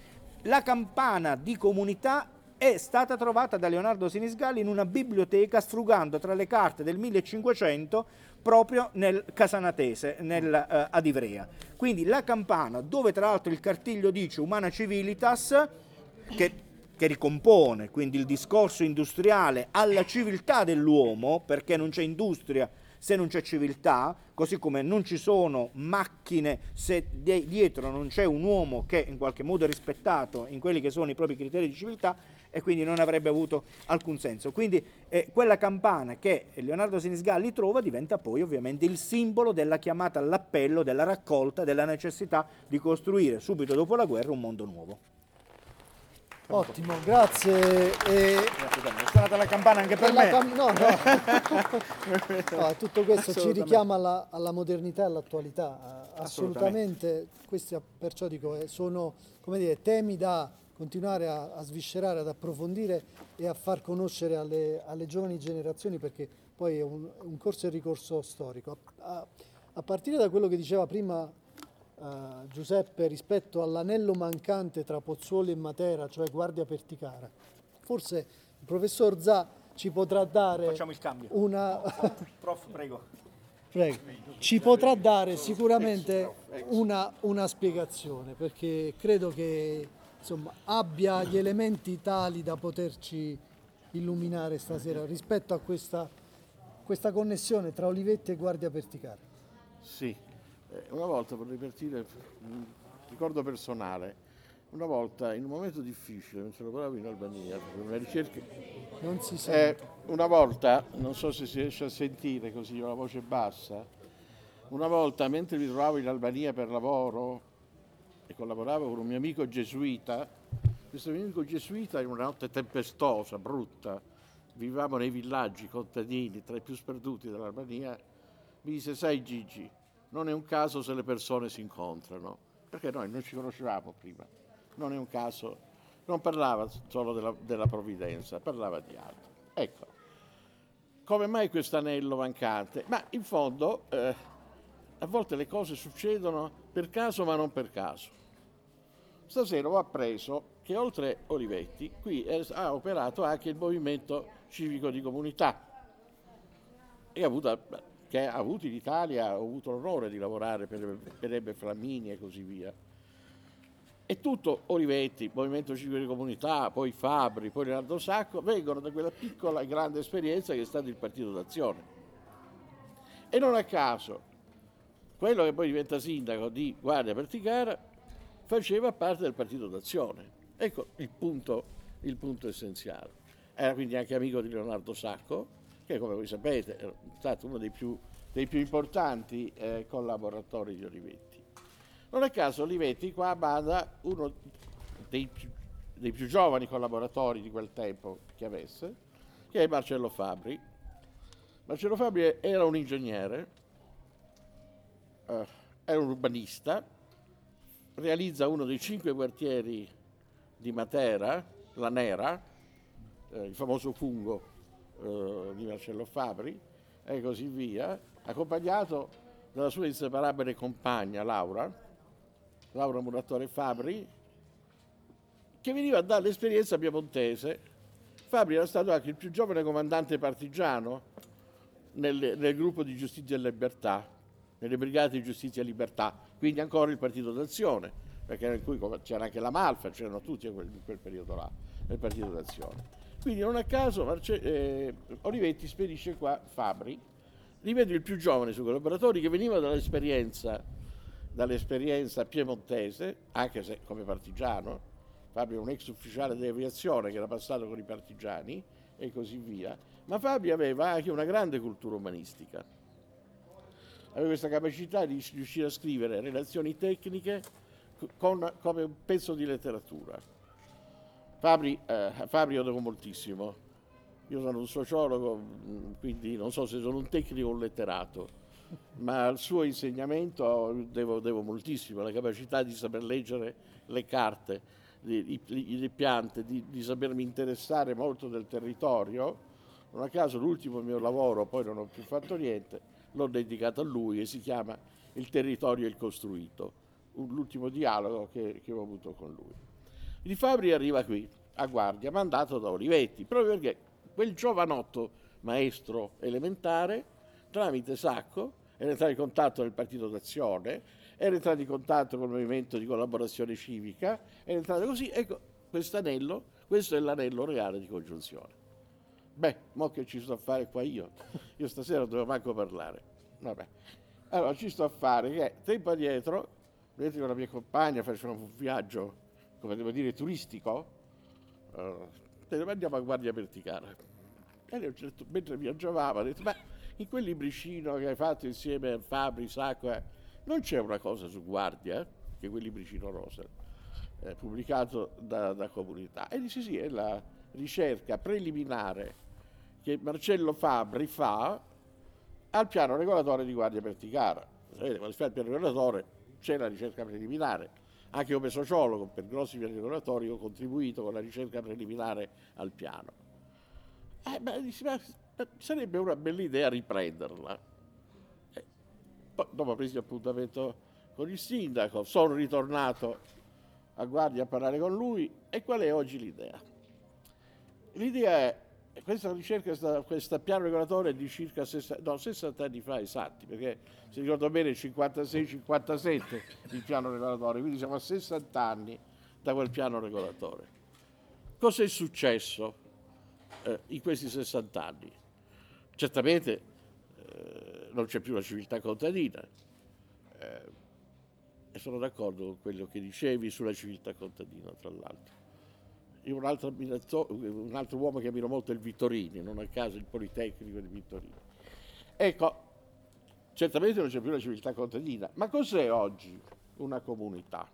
La campana di comunità è stata trovata da Leonardo Sinisgalli in una biblioteca sfrugando tra le carte del 1500 proprio nel Casanatese, nel, uh, ad Ivrea. Quindi la campana, dove tra l'altro il cartiglio dice Humana Civilitas, che, che ricompone quindi il discorso industriale alla civiltà dell'uomo, perché non c'è industria se non c'è civiltà, così come non ci sono macchine se dietro non c'è un uomo che in qualche modo è rispettato in quelli che sono i propri criteri di civiltà, e quindi non avrebbe avuto alcun senso. Quindi eh, quella campana che Leonardo Sinisgalli trova diventa poi ovviamente il simbolo della chiamata all'appello, della raccolta, della necessità di costruire subito dopo la guerra un mondo nuovo. Ottimo, grazie. E... È suonata la campana anche per me. Cam... No, no. <laughs> no, tutto questo ci richiama alla, alla modernità e all'attualità. Assolutamente. Assolutamente. Questi perciò dico, eh, sono dire, temi da continuare a, a, sviscerare, ad approfondire e a far conoscere alle, alle giovani generazioni perché poi è un, un corso e ricorso storico. A, a, partire da quello che diceva prima uh, Giuseppe rispetto all'anello mancante tra Pozzuoli e Matera, cioè Guardia Perticara, forse il professor Zà ci potrà dare una... <laughs> Prof, prego. Prego. Ci potrà dare sicuramente una, una spiegazione perché credo che insomma, abbia gli elementi tali da poterci illuminare stasera rispetto a questa, questa connessione tra Olivetti e Guardia Perticare. Sì, Eh, una volta vorrei partire, un ricordo personale, una volta in un momento difficile, lo parlavo in Albania, per una ricerca... Non si Eh, sente. una volta, non so se si riesce a sentire così, ho la voce bassa, una volta mentre mi trovavo in Albania per lavoro e collaboravo con un mio amico gesuita, questo mio amico gesuita in una notte tempestosa, brutta, vivevamo nei villaggi contadini, tra i più sperduti dell'Albania, mi disse, sai Gigi, non è un caso se le persone si incontrano, perché noi non ci conoscevamo prima, non è un caso, non parlava solo della, della provvidenza, parlava di altro. Ecco, come mai questo anello mancante? Ma in fondo eh, a volte le cose succedono per caso ma non per caso. Stasera ho appreso che oltre Olivetti qui ha operato anche il movimento civico di comunità e ha avuto, che ha avuto in Italia, ho avuto l'onore di lavorare per, per Ebbe Flammini e così via. E tutto Olivetti, Movimento Civico di Comunità, poi Fabri, poi Leonardo Sacco, vengono da quella piccola e grande esperienza che è stato il Partito d'Azione. E non a caso, quello che poi diventa sindaco di Guardia Perticara faceva parte del Partito d'Azione. Ecco il punto, il punto essenziale. Era quindi anche amico di Leonardo Sacco, che come voi sapete è stato uno dei più, dei più importanti eh, collaboratori di Olivetti. Non a caso Olivetti qua manda uno dei più, dei più giovani collaboratori di quel tempo che avesse, che è Marcello Fabri. Marcello Fabri era un ingegnere, eh, era un urbanista, realizza uno dei cinque quartieri di Matera, la Nera, eh, il famoso fungo eh, di Marcello Fabri, e così via, accompagnato dalla sua inseparabile compagna Laura, Laura Muratore Fabri, che veniva dall'esperienza piemontese. Fabri era stato anche il più giovane comandante partigiano nel, nel gruppo di Giustizia e Libertà, nelle brigate di Giustizia e Libertà, quindi ancora il Partito d'Azione, perché in cui c'era anche la Malfa, c'erano tutti in quel, in quel periodo là, nel Partito d'Azione. Quindi non a caso Marce- eh, Olivetti spedisce qua Fabri, rivedo il più giovane suoi collaboratori che veniva dall'esperienza, dall'esperienza piemontese, anche se come partigiano, Fabio è un ex ufficiale di aviazione che era passato con i partigiani e così via, ma Fabio aveva anche una grande cultura umanistica. Aveva questa capacità di riuscire a scrivere relazioni tecniche con, come un pezzo di letteratura. Fabri, eh, Fabri io devo moltissimo. Io sono un sociologo, mh, quindi non so se sono un tecnico o un letterato, ma al suo insegnamento devo, devo moltissimo, la capacità di saper leggere le carte, di, le piante, di, di sapermi interessare molto del territorio. Non a caso l'ultimo mio lavoro, poi non ho più fatto niente, l'ho dedicato a lui e si chiama Il territorio e il costruito, un- l'ultimo dialogo che, che ho avuto con lui. Di Fabri arriva qui, a Guardia, mandato da Olivetti, proprio perché quel giovanotto maestro elementare, tramite Sacco, era entrato in contatto nel Partito d'Azione, era entrato in contatto con il movimento di collaborazione civica, era entrato così, ecco, questo anello, questo è l'anello reale di congiunzione. Beh, mo che ci sto a fare qua io? Io stasera non devo manco parlare. Vabbè. Allora, ci sto a fare che tempo addietro, vedete con la mia compagna facevamo un viaggio, come devo dire, turistico, eh, detto, andiamo a Guardia Perticara. E certo- mentre viaggiavamo ha detto, ma in quel libricino che hai fatto insieme a Fabri, Sacco, eh, non c'è una cosa su Guardia, eh? che è quel libricino rosa, eh, pubblicato da, da comunità. E dice sì, è la ricerca preliminare che Marcello Fabri fa al piano regolatore di Guardia Perticara. Sapete, quando si fa il piano regolatore c'è la ricerca preliminare. Anche come sociologo per grossi piani regolatori ho contribuito con la ricerca preliminare al piano. Eh, ma ma sarebbe una bella idea riprenderla. Eh, poi, dopo ho preso appuntamento con il sindaco, sono ritornato a Guardia a parlare con lui e qual è oggi l'idea? L'idea è, questa ricerca, questo piano regolatore è di circa 60, no, 60 anni fa esatti, perché se ricordo bene il 56-57 il piano regolatore, quindi siamo a 60 anni da quel piano regolatore. Cosa è successo eh, in questi 60 anni? Certamente eh, non c'è più la civiltà contadina, eh, e sono d'accordo con quello che dicevi sulla civiltà contadina, tra l'altro. Io un altro, un altro uomo che ammiro molto è il Vittorini, non a caso il Politecnico di Vittorini. Ecco, certamente non c'è più la civiltà contadina, ma cos'è oggi una comunità?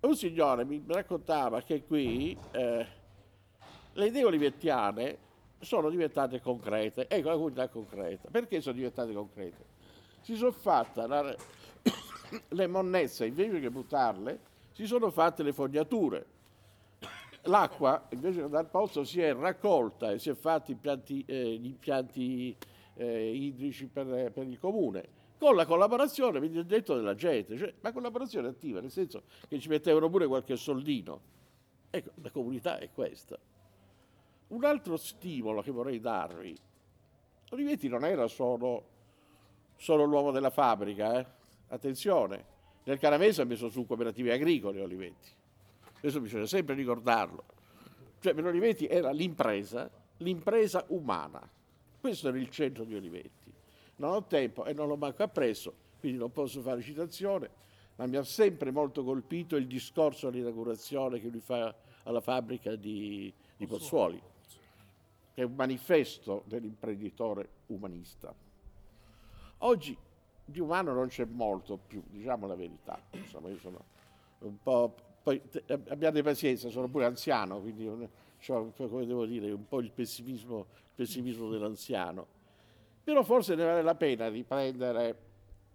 Un signore mi raccontava che qui eh, le idee olivettiane sono diventate concrete. Ecco la comunità concreta. Perché sono diventate concrete? Si sono fatte la, <coughs> le monnezze, invece che buttarle, si sono fatte le fognature. L'acqua, invece di andare al pozzo, si è raccolta e si è fatti impianti, eh, gli impianti eh, idrici per, per, il comune, con la collaborazione, vi detto, della gente, cioè, ma collaborazione attiva, nel senso che ci mettevano pure qualche soldino. Ecco, la comunità è questa. Un altro stimolo che vorrei darvi, Olivetti non era solo, solo l'uomo della fabbrica, eh? attenzione, nel Canavese ha messo su cooperative agricole Olivetti, questo bisogna sempre ricordarlo, cioè per Olivetti era l'impresa, l'impresa umana, questo era il centro di Olivetti. Non ho tempo e non l'ho manco appresso, quindi non posso fare citazione, ma mi ha sempre molto colpito il discorso all'inaugurazione che lui fa alla fabbrica di, di Pozzuoli che è un manifesto dell'imprenditore umanista. Oggi di umano non c'è molto più, diciamo la verità. Insomma, io sono un po'. Poi abbiate pazienza, sono pure anziano, quindi cioè, come devo dire, un po' il pessimismo, il pessimismo dell'anziano. Però forse ne vale la pena riprendere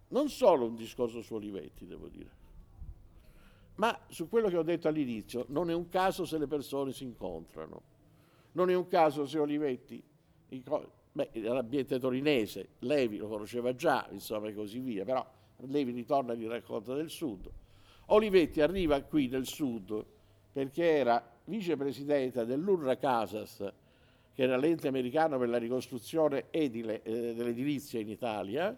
non solo un discorso su Olivetti, devo dire, ma su quello che ho detto all'inizio, non è un caso se le persone si incontrano non è un caso se Olivetti, beh, l'ambiente torinese, Levi lo conosceva già, insomma e così via, però Levi ritorna e gli racconta del sud. Olivetti arriva qui nel sud perché era vicepresidente dell'Urra Casas, che era l'ente americano per la ricostruzione edile, eh, dell'edilizia in Italia,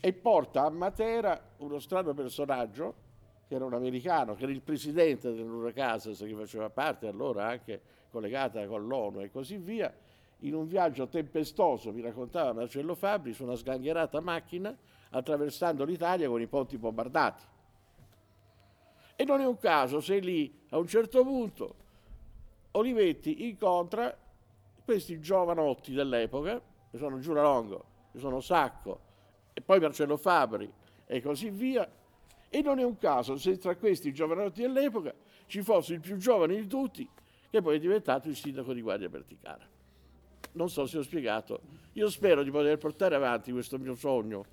e porta a Matera uno strano personaggio, che era un americano, che era il presidente dell'Urra Casas, che faceva parte allora anche collegata con l'ONU e così via, in un viaggio tempestoso, mi raccontava Marcello Fabri, su una sgangherata macchina attraversando l'Italia con i ponti bombardati. E non è un caso se lì a un certo punto Olivetti incontra questi giovanotti dell'epoca, che sono Giuralongo, che sono Sacco, e poi Marcello Fabri e così via, e non è un caso se tra questi giovanotti dell'epoca ci fosse il più giovane di tutti, che poi è diventato il sindaco di Guardia Verticale. Non so se ho spiegato. Io spero di poter portare avanti questo mio sogno,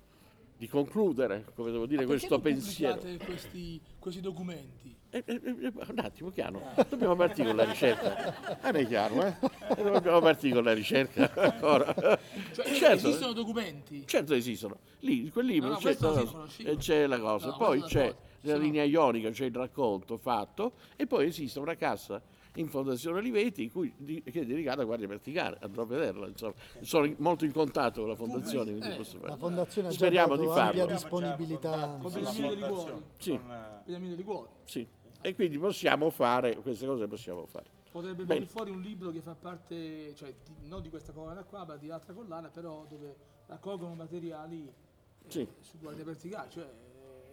di concludere, come devo dire, questo pensiero. Questi, questi documenti? Eh, eh, eh, un attimo, piano. Dobbiamo partire con la ricerca. <laughs> Ah, è chiaro, eh? Dobbiamo partire con la ricerca ancora. Cioè, certo, esistono documenti? Certo esistono. Lì, in quel libro no, no, c'è, no, c'è, la cosa. poi c'è la linea ionica, c'è il racconto fatto e poi esiste una cassa in Fondazione Olivetti cui, di, che è dedicata a Guardia Verticale, andrò a vederla. Insomma. Sono molto in contatto con la Fondazione. Eh, la Fondazione Speriamo di farlo. disponibilità. Con Beniamino Liguori. Sì. Beniamino Liguori. Sì. E quindi possiamo fare, queste cose possiamo fare. Potrebbe venire fuori un libro che fa parte, cioè di, non di questa collana qua, ma di altra collana, però dove raccolgono materiali eh, sì. su Guardia Verticale. Cioè,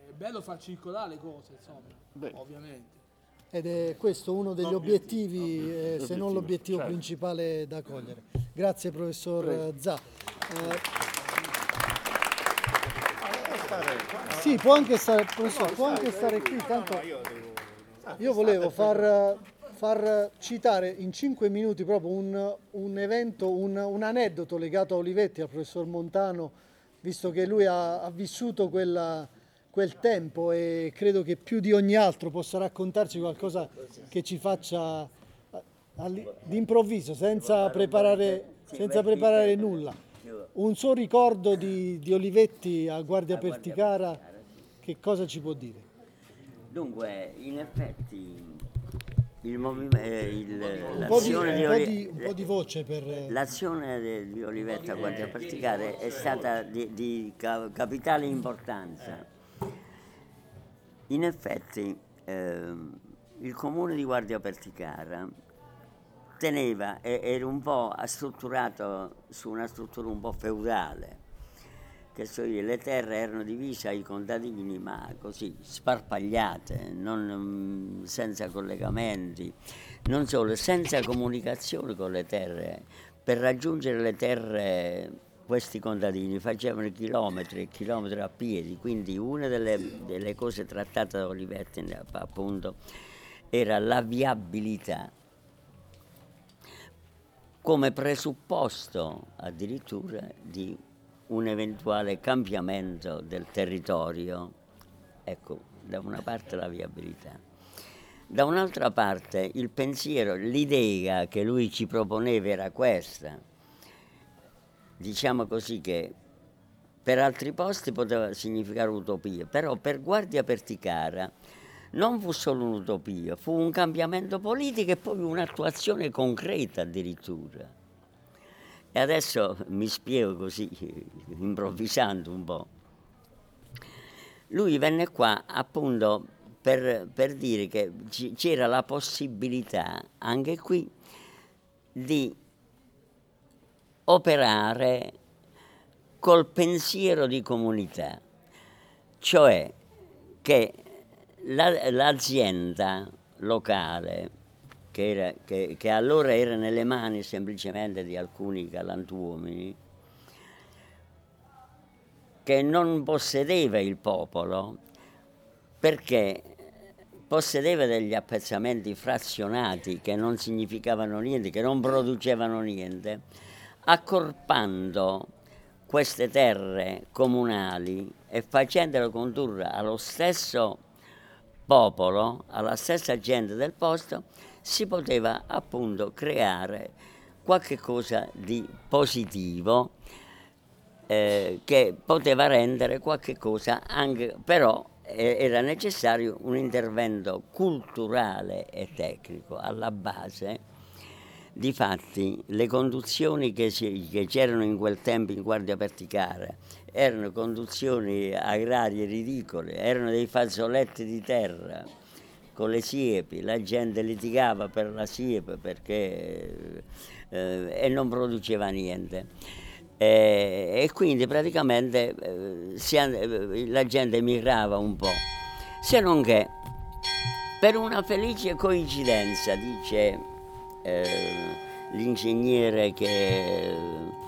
è bello far circolare le cose, insomma, Beh. ovviamente. Ed è questo uno degli obiettivi, eh, se non l'obiettivo certo. principale da cogliere. Grazie professor Prego. Zà. Eh, sì, può anche stare, professor, può anche stare qui, tanto io volevo far, far citare in cinque minuti proprio un, un evento, un, un, aneddoto legato a Olivetti, al professor Montano, visto che lui ha, ha vissuto quella, quel tempo e credo che più di ogni altro possa raccontarci qualcosa che ci faccia d'improvviso, senza preparare, senza preparare nulla. Un suo ricordo di, di Olivetti a Guardia Perticara, che cosa ci può dire? Dunque, in effetti il movimento, eh, l'azione di, Oli- un po' di voce per... L'azione di Olivetti a Guardia Perticare è stata di, di capitale importanza in effetti eh, il comune di Guardia Perticara teneva, era un po' strutturato su una struttura un po' feudale, che so le terre erano divise ai contadini, ma così sparpagliate, non, mm, senza collegamenti, non solo, senza comunicazione con le terre. Per raggiungere le terre questi contadini facevano chilometri e chilometri a piedi, quindi una delle, delle cose trattate da Olivetti appunto era la viabilità come presupposto addirittura di un eventuale cambiamento del territorio. Ecco, da una parte la viabilità. Da un'altra parte il pensiero, l'idea che lui ci proponeva era questa. Diciamo così che per altri posti poteva significare utopia, però per Guardia Perticara non fu solo un'utopia, fu un cambiamento politico e poi un'attuazione concreta addirittura. E adesso mi spiego così, <laughs> improvvisando un po'. Lui venne qua appunto per, per dire che c'era la possibilità anche qui di operare col pensiero di comunità, cioè che la, l'azienda locale, che, era, che, che, allora era nelle mani semplicemente di alcuni galantuomini, che non possedeva il popolo perché possedeva degli appezzamenti frazionati che non significavano niente, che non producevano niente, accorpando queste terre comunali e facendole condurre allo stesso popolo, alla stessa gente del posto, si poteva appunto creare qualche cosa di positivo eh, che poteva rendere qualche cosa anche però eh, era necessario un intervento culturale e tecnico alla base Difatti, le conduzioni che, si, che, c'erano in quel tempo in Guardia Perticara erano conduzioni agrarie ridicole, erano dei fazzoletti di terra con le siepi, la gente litigava per la siepe perché, eh, e non produceva niente. E, e quindi praticamente eh, si, eh, la gente emigrava un po', se non che per una felice coincidenza, dice eh, l'ingegnere che...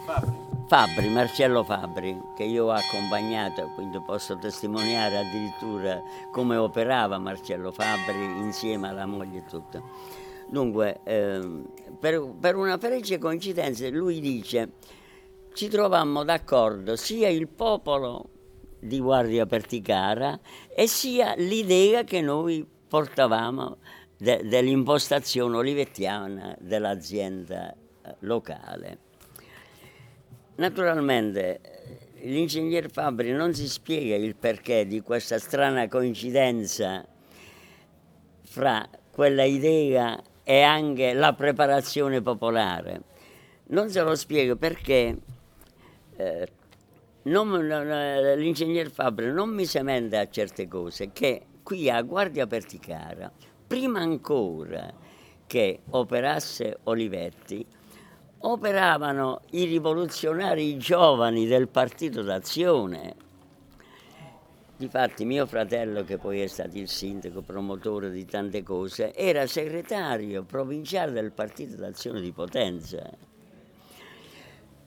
Fabri. Fabri, Marcello Fabri, che io ho accompagnato, quindi posso testimoniare addirittura come operava Marcello Fabri insieme alla moglie e tutto. Dunque, eh, per, per, una felice coincidenza, lui dice, ci trovammo d'accordo sia il popolo di Guardia Perticara e sia l'idea che noi portavamo de, dell'impostazione olivettiana dell'azienda eh, locale. Naturalmente l'ingegner Fabri non si spiega il perché di questa strana coincidenza fra quella idea e anche la preparazione popolare. Non se lo spiego perché eh, l'ingegner Fabri non mi si mente a certe cose che qui a Guardia Perticara prima ancora che operasse Olivetti, operavano i rivoluzionari giovani del Partito d'Azione. Difatti mio fratello, che poi è stato il sindaco, promotore di tante cose, era segretario provinciale del Partito d'Azione di Potenza.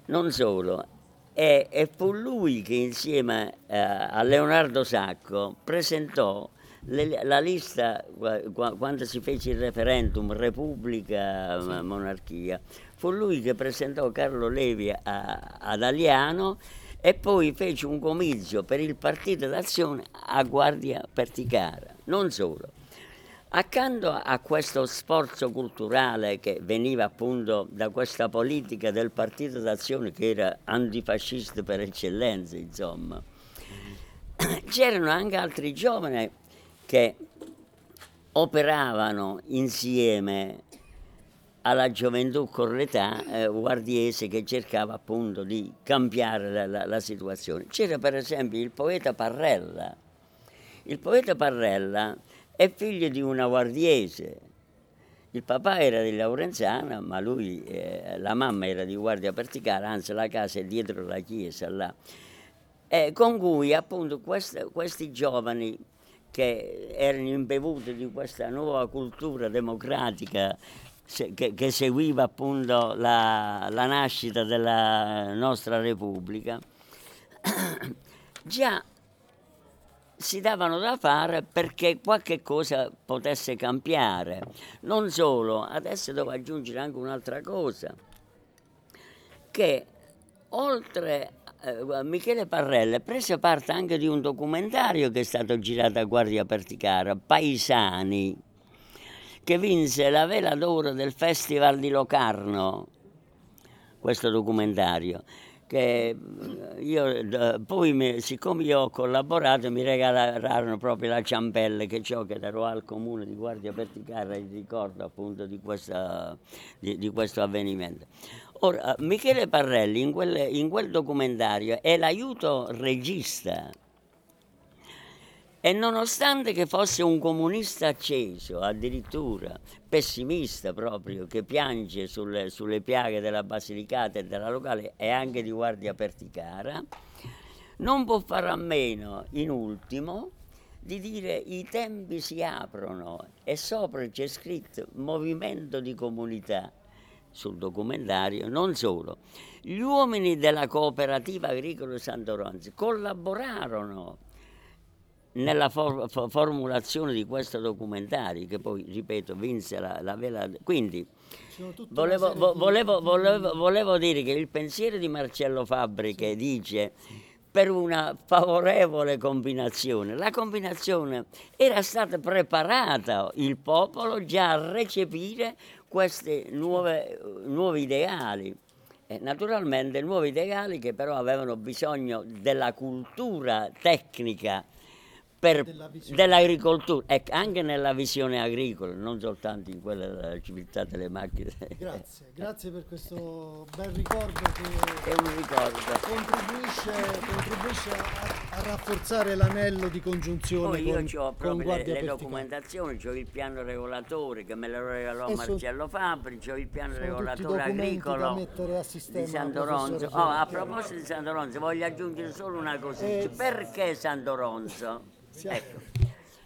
Non solo, e, e fu lui che insieme eh, a Leonardo Sacco presentò le, la lista, quando si fece il referendum Repubblica, sì. Monarchia, fu lui che presentò Carlo Levi a, ad Aliano e poi fece un comizio per il Partito d'Azione a Guardia Perticara. Non solo. Accanto a questo sforzo culturale che veniva appunto da questa politica del Partito d'Azione che era antifascista per eccellenza, insomma, c'erano anche altri giovani che operavano insieme alla gioventù con l'età eh, guardiese che cercava appunto di cambiare la, la, la, situazione. C'era per esempio il poeta Parrella. Il poeta Parrella è figlio di una guardiese. Il papà era di Laurenzana, ma lui, eh, la mamma era di Guardia Perticara, anzi la casa è dietro la chiesa là. eh, con cui appunto quest- questi giovani che erano imbevuti di questa nuova cultura democratica che, che seguiva appunto la, la nascita della nostra Repubblica, già si davano da fare perché qualche cosa potesse cambiare. Non solo, adesso devo aggiungere anche un'altra cosa, che oltre eh, Michele Parrella prese parte anche di un documentario che è stato girato a Guardia Perticara, Paesani, che vinse la vela d'oro del Festival di Locarno, questo documentario che eh, io eh, poi mi, siccome io ho collaborato mi regalarono proprio la ciambella che ho che ero al comune di Guardia Perticara e ricordo appunto di, questa, di, di, questo avvenimento. Ora, Michele Parrelli in quel, in quel documentario è l'aiuto regista. E nonostante che fosse un comunista acceso, addirittura pessimista proprio, che piange sulle, sulle piaghe della Basilicata e della locale e anche di Guardia Perticara, non può fare a meno, in ultimo, di dire i tempi si aprono e sopra c'è scritto movimento di comunità sul documentario, non solo. Gli uomini della cooperativa agricola Santoronzi collaborarono nella for- formulazione di questo documentario, che poi, ripeto, vinse la, la vela... Quindi, volevo, vo- volevo, volevo, volevo, dire che il pensiero di Marcello Fabri che dice per una favorevole combinazione, la combinazione era stata preparata, il popolo già a recepire questi nuovi ideali. E naturalmente nuovi ideali che però avevano bisogno della cultura tecnica per, dell'agricoltura, ecco, anche nella visione agricola, non soltanto in quella della civiltà delle macchine. Grazie, <laughs> grazie per questo bel ricordo che È un ricordo. contribuisce, contribuisce a, a, rafforzare l'anello di congiunzione Poi io con, ho proprio le, le documentazioni, ho il piano regolatore che me lo regalò e Marcello Fabri, ho il piano regolatore agricolo di Santoronzo. Oh, a proposito di Santoronzo voglio aggiungere solo una cosina, eh, perché Santoronzo? Ecco.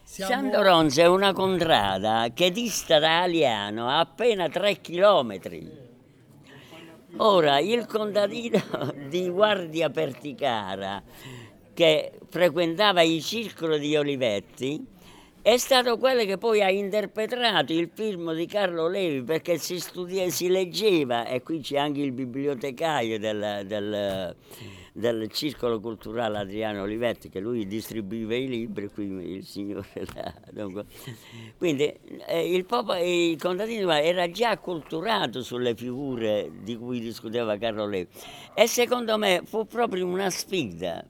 Siamo... Sandoronzo è una contrada che dista da Aliano a appena 3 chilometri. Ora, il contadino <laughs> di Guardia Perticara, che frequentava il circolo di Olivetti, è stato quello che poi ha interpretato il film di Carlo Levi perché si, studia, si leggeva, e qui c'è anche il bibliotecario del, del del circolo culturale Adriano Olivetti che lui distribuiva i libri, qui il signore <laughs> là, dunque. Quindi eh, il, popolo, il contadino era già acculturato sulle figure di cui discuteva Carlo Levi e secondo me fu proprio una sfida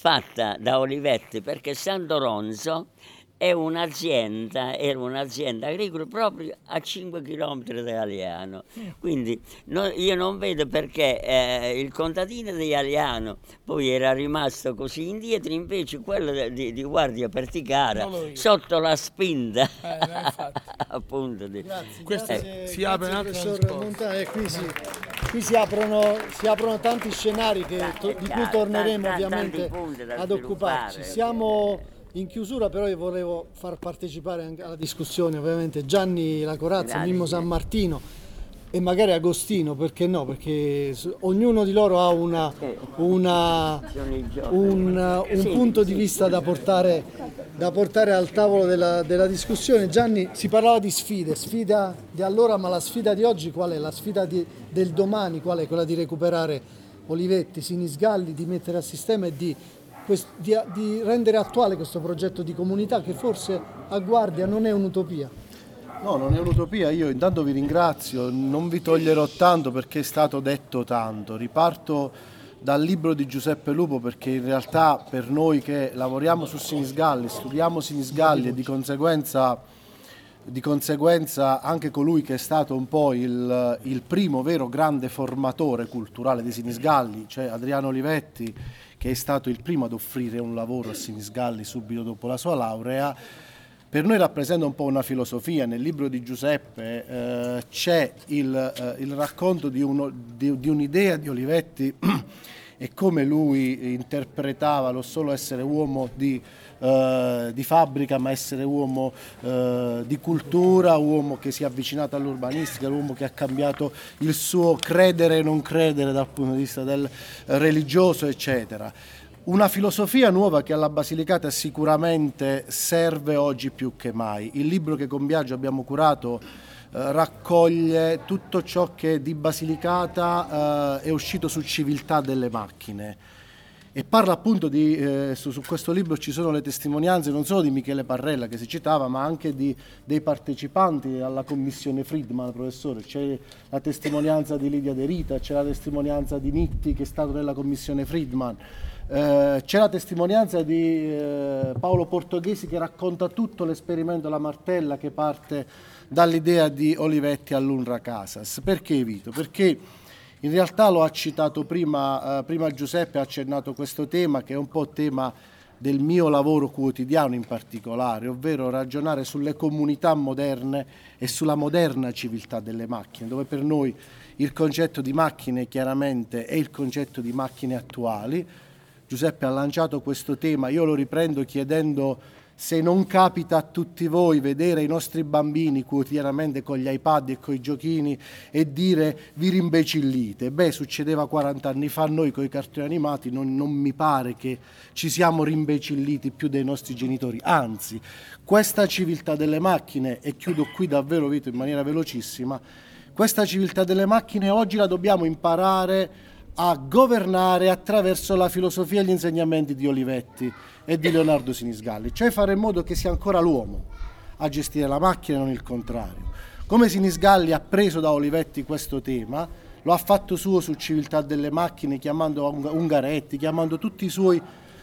fatta da Olivetti perché San Doronzo è un'azienda, era un'azienda agricola proprio a 5 km da Aliano. Quindi no, io non vedo perché eh, il contadino di Aliano poi era rimasto così indietro, invece quello di, di Guardia Perticara sotto la spinta. Eh, <laughs> appunto di... Grazie, Questo grazie, si apre un altro Montana, qui, si, qui si, aprono, si, aprono, tanti scenari che, to, di cui torneremo ovviamente ad occuparci. Siamo in chiusura però io volevo far partecipare anche alla discussione ovviamente Gianni La Corazza, Mimmo San Martino e magari Agostino, perché no? Perché ognuno di loro ha una, una, un, un, punto di vista da portare, da portare al tavolo della, della, discussione. Gianni, si parlava di sfide, sfida di allora, ma la sfida di oggi qual è? La sfida di, del domani qual è? Quella di recuperare Olivetti, Sinisgalli, di mettere a sistema e di di, di rendere attuale questo progetto di comunità che forse a Guardia non è un'utopia. No, non è un'utopia, io intanto vi ringrazio, non vi toglierò tanto perché è stato detto tanto. Riparto dal libro di Giuseppe Lupo perché in realtà per noi che lavoriamo su Sinisgalli, studiamo Sinisgalli e di conseguenza, di conseguenza anche colui che è stato un po' il, il primo vero grande formatore culturale di Sinisgalli, cioè Adriano Olivetti, che è stato il primo ad offrire un lavoro a Sinisgalli subito dopo la sua laurea, per noi rappresenta un po' una filosofia. Nel libro di Giuseppe eh, c'è il, eh, il racconto di, uno, di, di, un'idea di Olivetti <clears throat> e come lui interpretava lo solo essere uomo di, eh, di fabbrica, ma essere uomo eh, di cultura, uomo che si è avvicinato all'urbanistica, uomo che ha cambiato il suo credere e non credere dal punto di vista del religioso, eccetera. Una filosofia nuova che alla Basilicata sicuramente serve oggi più che mai. Il libro che con Biagio abbiamo curato eh, raccoglie tutto ciò che di Basilicata eh, è uscito su civiltà delle macchine e parla appunto di, eh, su, su, questo libro ci sono le testimonianze non solo di Michele Parrella che si citava ma anche di, dei partecipanti alla commissione Friedman, professore, c'è la testimonianza di Lidia De Rita, c'è la testimonianza di Nitti che è stato nella commissione Friedman, eh, c'è la testimonianza di eh, Paolo Portoghesi che racconta tutto l'esperimento alla Martella che parte dall'idea di Olivetti all'Unra Casas. Perché Vito? Perché in realtà lo ha citato prima, eh, prima Giuseppe, ha accennato questo tema che è un po' tema del mio lavoro quotidiano in particolare, ovvero ragionare sulle comunità moderne e sulla moderna civiltà delle macchine, dove per noi il concetto di macchine chiaramente è il concetto di macchine attuali. Giuseppe ha lanciato questo tema, io lo riprendo chiedendo se non capita a tutti voi vedere i nostri bambini quotidianamente con gli iPad e con i giochini e dire vi rimbecillite, beh succedeva 40 anni fa, noi con i cartoni animati non, non mi pare che ci siamo rimbecilliti più dei nostri genitori, anzi questa civiltà delle macchine, e chiudo qui davvero Vito in maniera velocissima, questa civiltà delle macchine oggi la dobbiamo imparare a governare attraverso la filosofia e gli insegnamenti di Olivetti e di Leonardo Sinisgalli, cioè fare in modo che sia ancora l'uomo a gestire la macchina e non il contrario. Come Sinisgalli ha preso da Olivetti questo tema, lo ha fatto suo su Civiltà delle Macchine, chiamando Ungaretti, chiamando tutti i suoi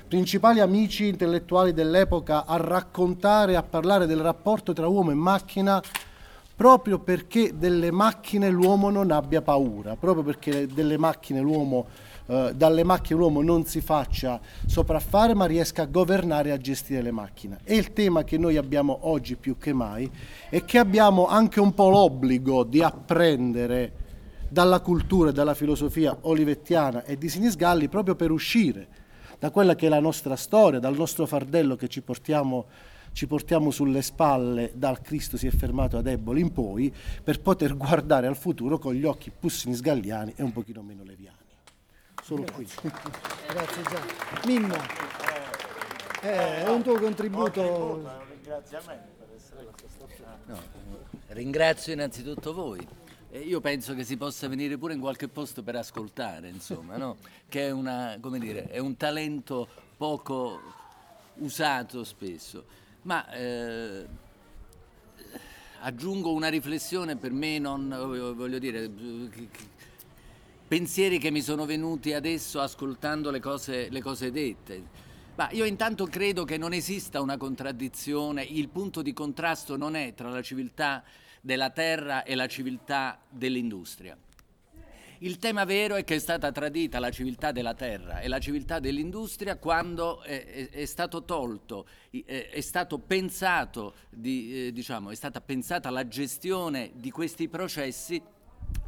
principali amici intellettuali dell'epoca a raccontare, a parlare del rapporto tra uomo e macchina, proprio perché delle macchine l'uomo non abbia paura, proprio perché delle macchine l'uomo eh, dalle macchine l'uomo non si faccia sopraffare ma riesca a governare e a gestire le macchine. E il tema che noi abbiamo oggi più che mai è che abbiamo anche un po' l'obbligo di apprendere dalla cultura e dalla filosofia olivettiana e di Sinisgalli proprio per uscire da quella che è la nostra storia, dal nostro fardello che ci portiamo, ci portiamo sulle spalle dal Cristo si è fermato ad Eboli in poi, per poter <laughs> guardare al futuro con gli occhi più sinisgalliani e un pochino meno leviani solo qui. <laughs> Grazie Gianni. Mimmo, eh, è un tuo contributo. No, ringrazio innanzitutto voi. io penso che si possa venire pure in qualche posto per ascoltare, insomma, no? <laughs> che è, una, dire, è, un talento poco usato spesso. Ma eh, aggiungo una riflessione per me non, voglio dire, pensieri che mi sono venuti adesso ascoltando le cose, le cose dette. Ma io intanto credo che non esista una contraddizione, il punto di contrasto non è tra la civiltà della terra e la civiltà dell'industria. Il tema vero è che è stata tradita la civiltà della terra e la civiltà dell'industria quando è, è, è stato tolto, è, è stato pensato, di, eh, diciamo, è stata pensata la gestione di questi processi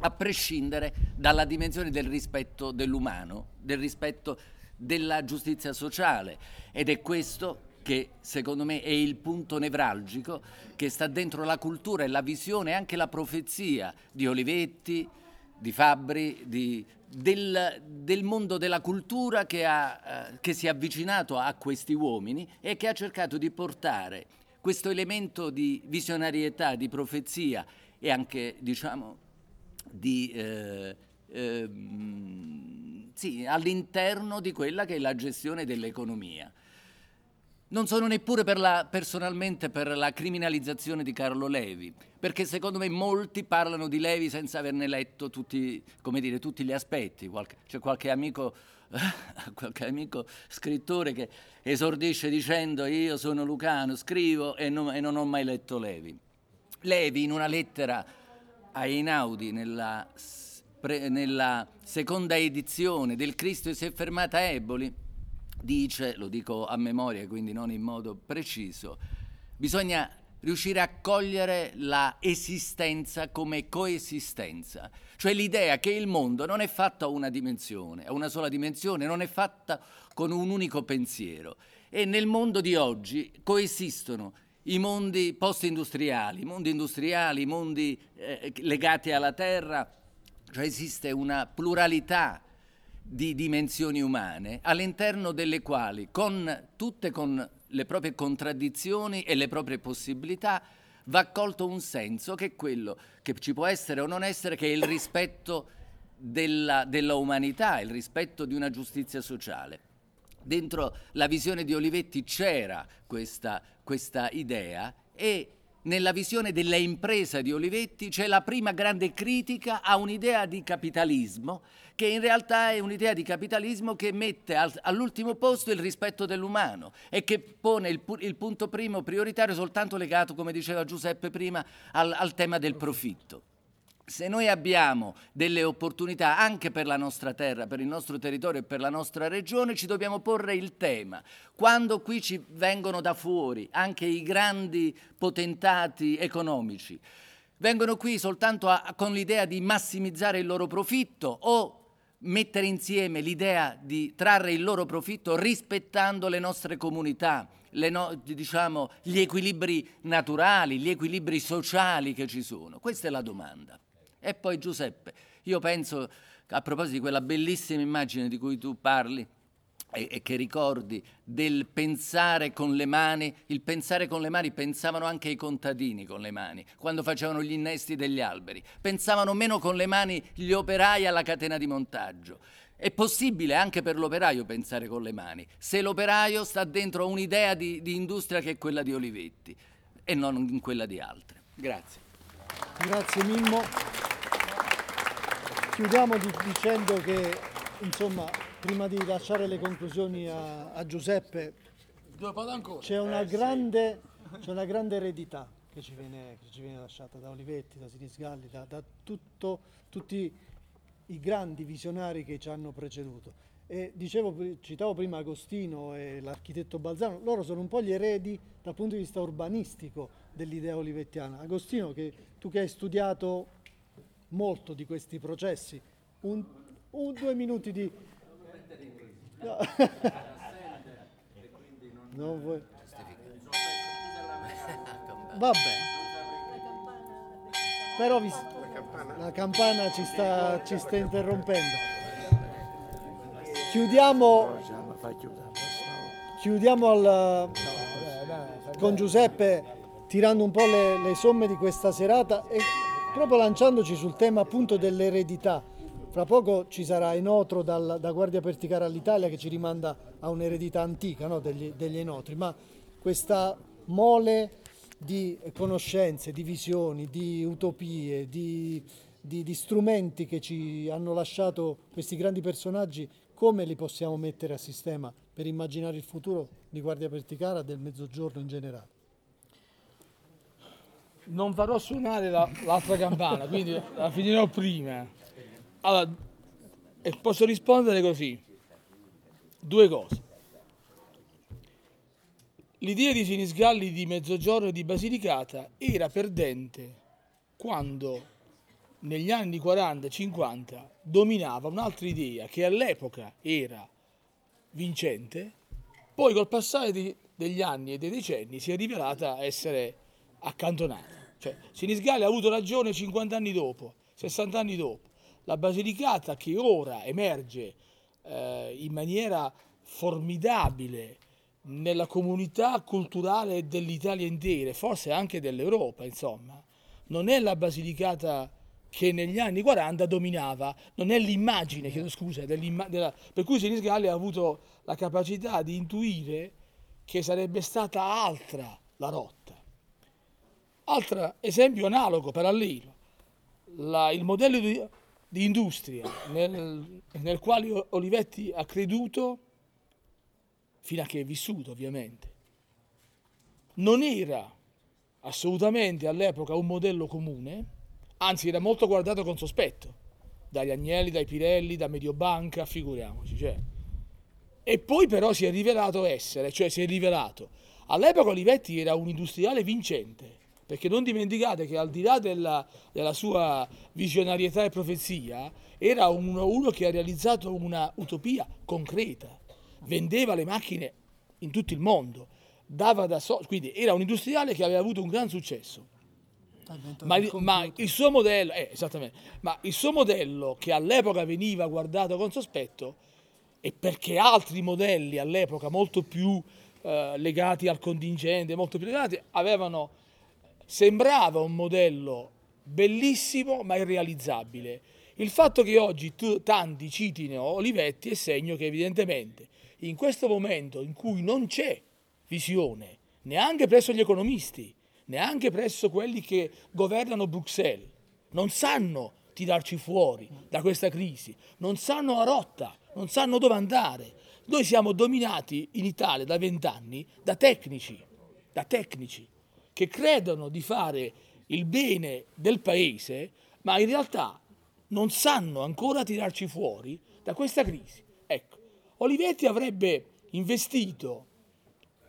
a prescindere dalla dimensione del rispetto dell'umano, del rispetto della giustizia sociale. Ed è questo che secondo me è il punto nevralgico che sta dentro la cultura e la visione e anche la profezia di Olivetti, di Fabbri, di, del, del, mondo della cultura che, ha, eh, che si è avvicinato a questi uomini e che ha cercato di portare questo elemento di visionarietà, di profezia e anche diciamo di, eh, eh, sì, all'interno di quella che è la gestione dell'economia. Non sono neppure per la, personalmente per la criminalizzazione di Carlo Levi, perché secondo me molti parlano di Levi senza averne letto tutti, dire, tutti gli aspetti. Qualche, c'è qualche amico, <laughs> qualche amico, scrittore che esordisce dicendo io sono Lucano, scrivo e non, e non ho mai letto Levi. Levi in una lettera a Einaudi nella, nella seconda edizione del Cristo si è fermata a Eboli, dice, lo dico a memoria quindi non in modo preciso, bisogna riuscire a cogliere la esistenza come coesistenza, cioè l'idea che il mondo non è fatto a una dimensione, a una sola dimensione, non è fatta con un unico pensiero. E nel mondo di oggi coesistono i mondi post-industriali, i mondi industriali, i mondi eh, legati alla terra, cioè esiste una pluralità di dimensioni umane all'interno delle quali, con, tutte con le proprie contraddizioni e le proprie possibilità, va accolto un senso che è quello che ci può essere o non essere, che è il rispetto della, della umanità, il rispetto di una giustizia sociale. Dentro la visione di Olivetti c'era questa, questa idea e nella visione della impresa di Olivetti c'è la prima grande critica a un'idea di capitalismo che in realtà è un'idea di capitalismo che mette al, all'ultimo posto il rispetto dell'umano e che pone il, il, punto primo prioritario soltanto legato, come diceva Giuseppe prima, al, al tema del profitto se noi abbiamo delle opportunità anche per la nostra terra, per il nostro territorio e per la nostra regione, ci dobbiamo porre il tema. Quando qui ci vengono da fuori anche i grandi potentati economici, vengono qui soltanto a, con l'idea di massimizzare il loro profitto o mettere insieme l'idea di trarre il loro profitto rispettando le nostre comunità, le no, diciamo, gli equilibri naturali, gli equilibri sociali che ci sono? Questa è la domanda. E poi Giuseppe, io penso, a proposito di quella bellissima immagine di cui tu parli, e, e, che ricordi del pensare con le mani, il pensare con le mani pensavano anche i contadini con le mani, quando facevano gli innesti degli alberi, pensavano meno con le mani gli operai alla catena di montaggio. È possibile anche per l'operaio pensare con le mani, se l'operaio sta dentro un'idea di, di industria che è quella di Olivetti e non in quella di altre. Grazie. Grazie Mimmo. Chiudiamo di, dicendo che, insomma, prima di lasciare le conclusioni a, a Giuseppe, c'è una, grande, c'è una grande eredità che ci, viene, che ci viene lasciata da Olivetti, da Sinisgalli, da, da tutto, tutti i grandi visionari che ci hanno preceduto. E dicevo, citavo prima Agostino e l'architetto Balzano, loro sono un po' gli eredi dal punto di vista urbanistico dell'idea olivettiana. Agostino, che, tu che hai studiato molto di questi processi. Un, un due minuti di... No. <laughs> non vuoi... Va bene. Però vi... la campana ci sta, ci sta interrompendo. Chiudiamo, chiudiamo al, con Giuseppe tirando un po' le, le somme di questa serata e proprio lanciandoci sul tema appunto dell'eredità. Fra poco ci sarà Enotro dal, da Guardia Perticara all'Italia che ci rimanda a un'eredità antica no? degli, degli Enotri, ma questa mole di conoscenze, di visioni, di utopie, di, di, di, strumenti che ci hanno lasciato questi grandi personaggi, come li possiamo mettere a sistema per immaginare il futuro di Guardia Perticara e del Mezzogiorno in generale? Non farò suonare la, l'altra campana, quindi la finirò prima. Allora, posso rispondere così. Due cose. L'idea di Sinisgalli di Mezzogiorno e di Basilicata era perdente quando negli anni 40 e 50 dominava un'altra idea che all'epoca era vincente, poi col passare degli anni e dei decenni si è rivelata essere accantonata. Cioè, Sinisgalli ha avuto ragione 50 anni dopo, 60 anni dopo. La Basilicata che ora emerge eh, in maniera formidabile nella comunità culturale dell'Italia intera, forse anche dell'Europa, insomma, non è la Basilicata che negli anni 40 dominava, non è l'immagine, chiedo scusa, della, per cui Sinisgalli ha avuto la capacità di intuire che sarebbe stata altra la rotta Altro esempio analogo, parallelo, la, il modello di, di industria nel, nel, quale Olivetti ha creduto, fino a che è vissuto ovviamente, non era assolutamente all'epoca un modello comune, anzi era molto guardato con sospetto, dagli Agnelli, dai Pirelli, da Mediobanca, figuriamoci. Cioè. E poi però si è rivelato essere, cioè si è rivelato All'epoca Olivetti era un industriale vincente, perché non dimenticate che al di là della, della sua visionarietà e profezia, era uno, uno che ha realizzato una utopia concreta, vendeva le macchine in tutto il mondo, dava da so- quindi era un industriale che aveva avuto un gran successo. Ma il, ma il suo modello, eh, esattamente, ma il suo modello che all'epoca veniva guardato con sospetto e perché altri modelli all'epoca molto più eh, legati al contingente, molto più legati, avevano, sembrava un modello bellissimo ma irrealizzabile. Il fatto che oggi tu, tanti citino Olivetti è segno che evidentemente in questo momento in cui non c'è visione neanche presso gli economisti, neanche presso quelli che governano Bruxelles, non sanno tirarci fuori da questa crisi, non sanno la rotta, non sanno dove andare. Noi siamo dominati in Italia da vent'anni da tecnici, da tecnici che credono di fare il bene del paese, ma in realtà non sanno ancora tirarci fuori da questa crisi. Ecco, Olivetti avrebbe investito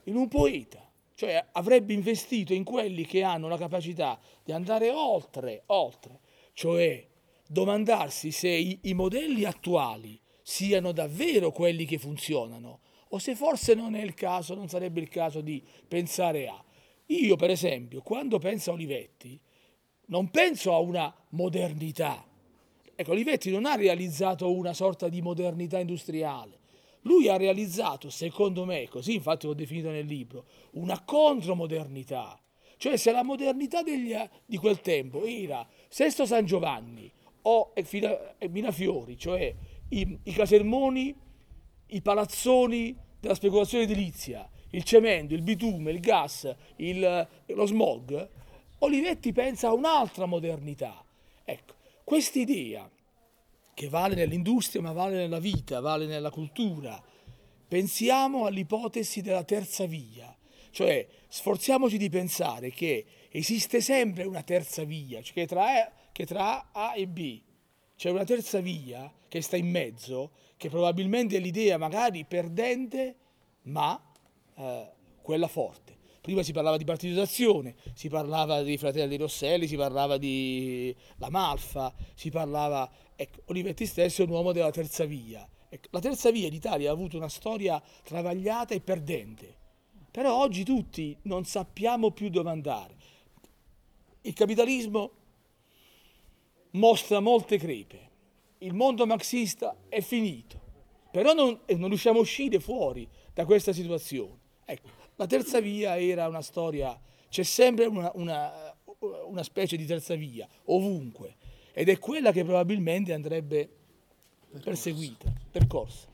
in un poeta, cioè avrebbe investito in quelli che hanno la capacità di andare oltre, oltre, cioè domandarsi se i, i modelli attuali siano davvero quelli che funzionano o se forse non è il caso, non sarebbe il caso di pensare a. Io, per esempio, quando penso a Olivetti, non penso a una modernità. Ecco, Olivetti non ha realizzato una sorta di modernità industriale. Lui ha realizzato, secondo me, così infatti l'ho definito nel libro, una contromodernità. Cioè se la modernità degli, di quel tempo era Sesto San Giovanni o Minafiori, cioè i, i casermoni, i palazzoni della speculazione edilizia, il cemento, il bitume, il gas, il, lo smog, Olivetti pensa a un'altra modernità. Ecco, quest'idea che vale nell'industria, ma vale nella vita, vale nella cultura, pensiamo all'ipotesi della terza via, cioè sforziamoci di pensare che esiste sempre una terza via, cioè che tra, che tra A e B c'è una terza via che sta in mezzo, che probabilmente è l'idea magari perdente, ma eh, quella forte. Prima si parlava di partitizzazione, si parlava di Fratelli Rosselli, si parlava di La Malfa, si parlava... Ecco, Olivetti stesso è un uomo della terza via. Ecco, la terza via in Italia ha avuto una storia travagliata e perdente, però oggi tutti non sappiamo più dove andare. Il capitalismo mostra molte crepe. Il mondo marxista è finito, però non, non riusciamo a uscire fuori da questa situazione. Ecco, la terza via era una storia, c'è sempre una, una, una specie di terza via, ovunque, ed è quella che probabilmente andrebbe perseguita, percorsa.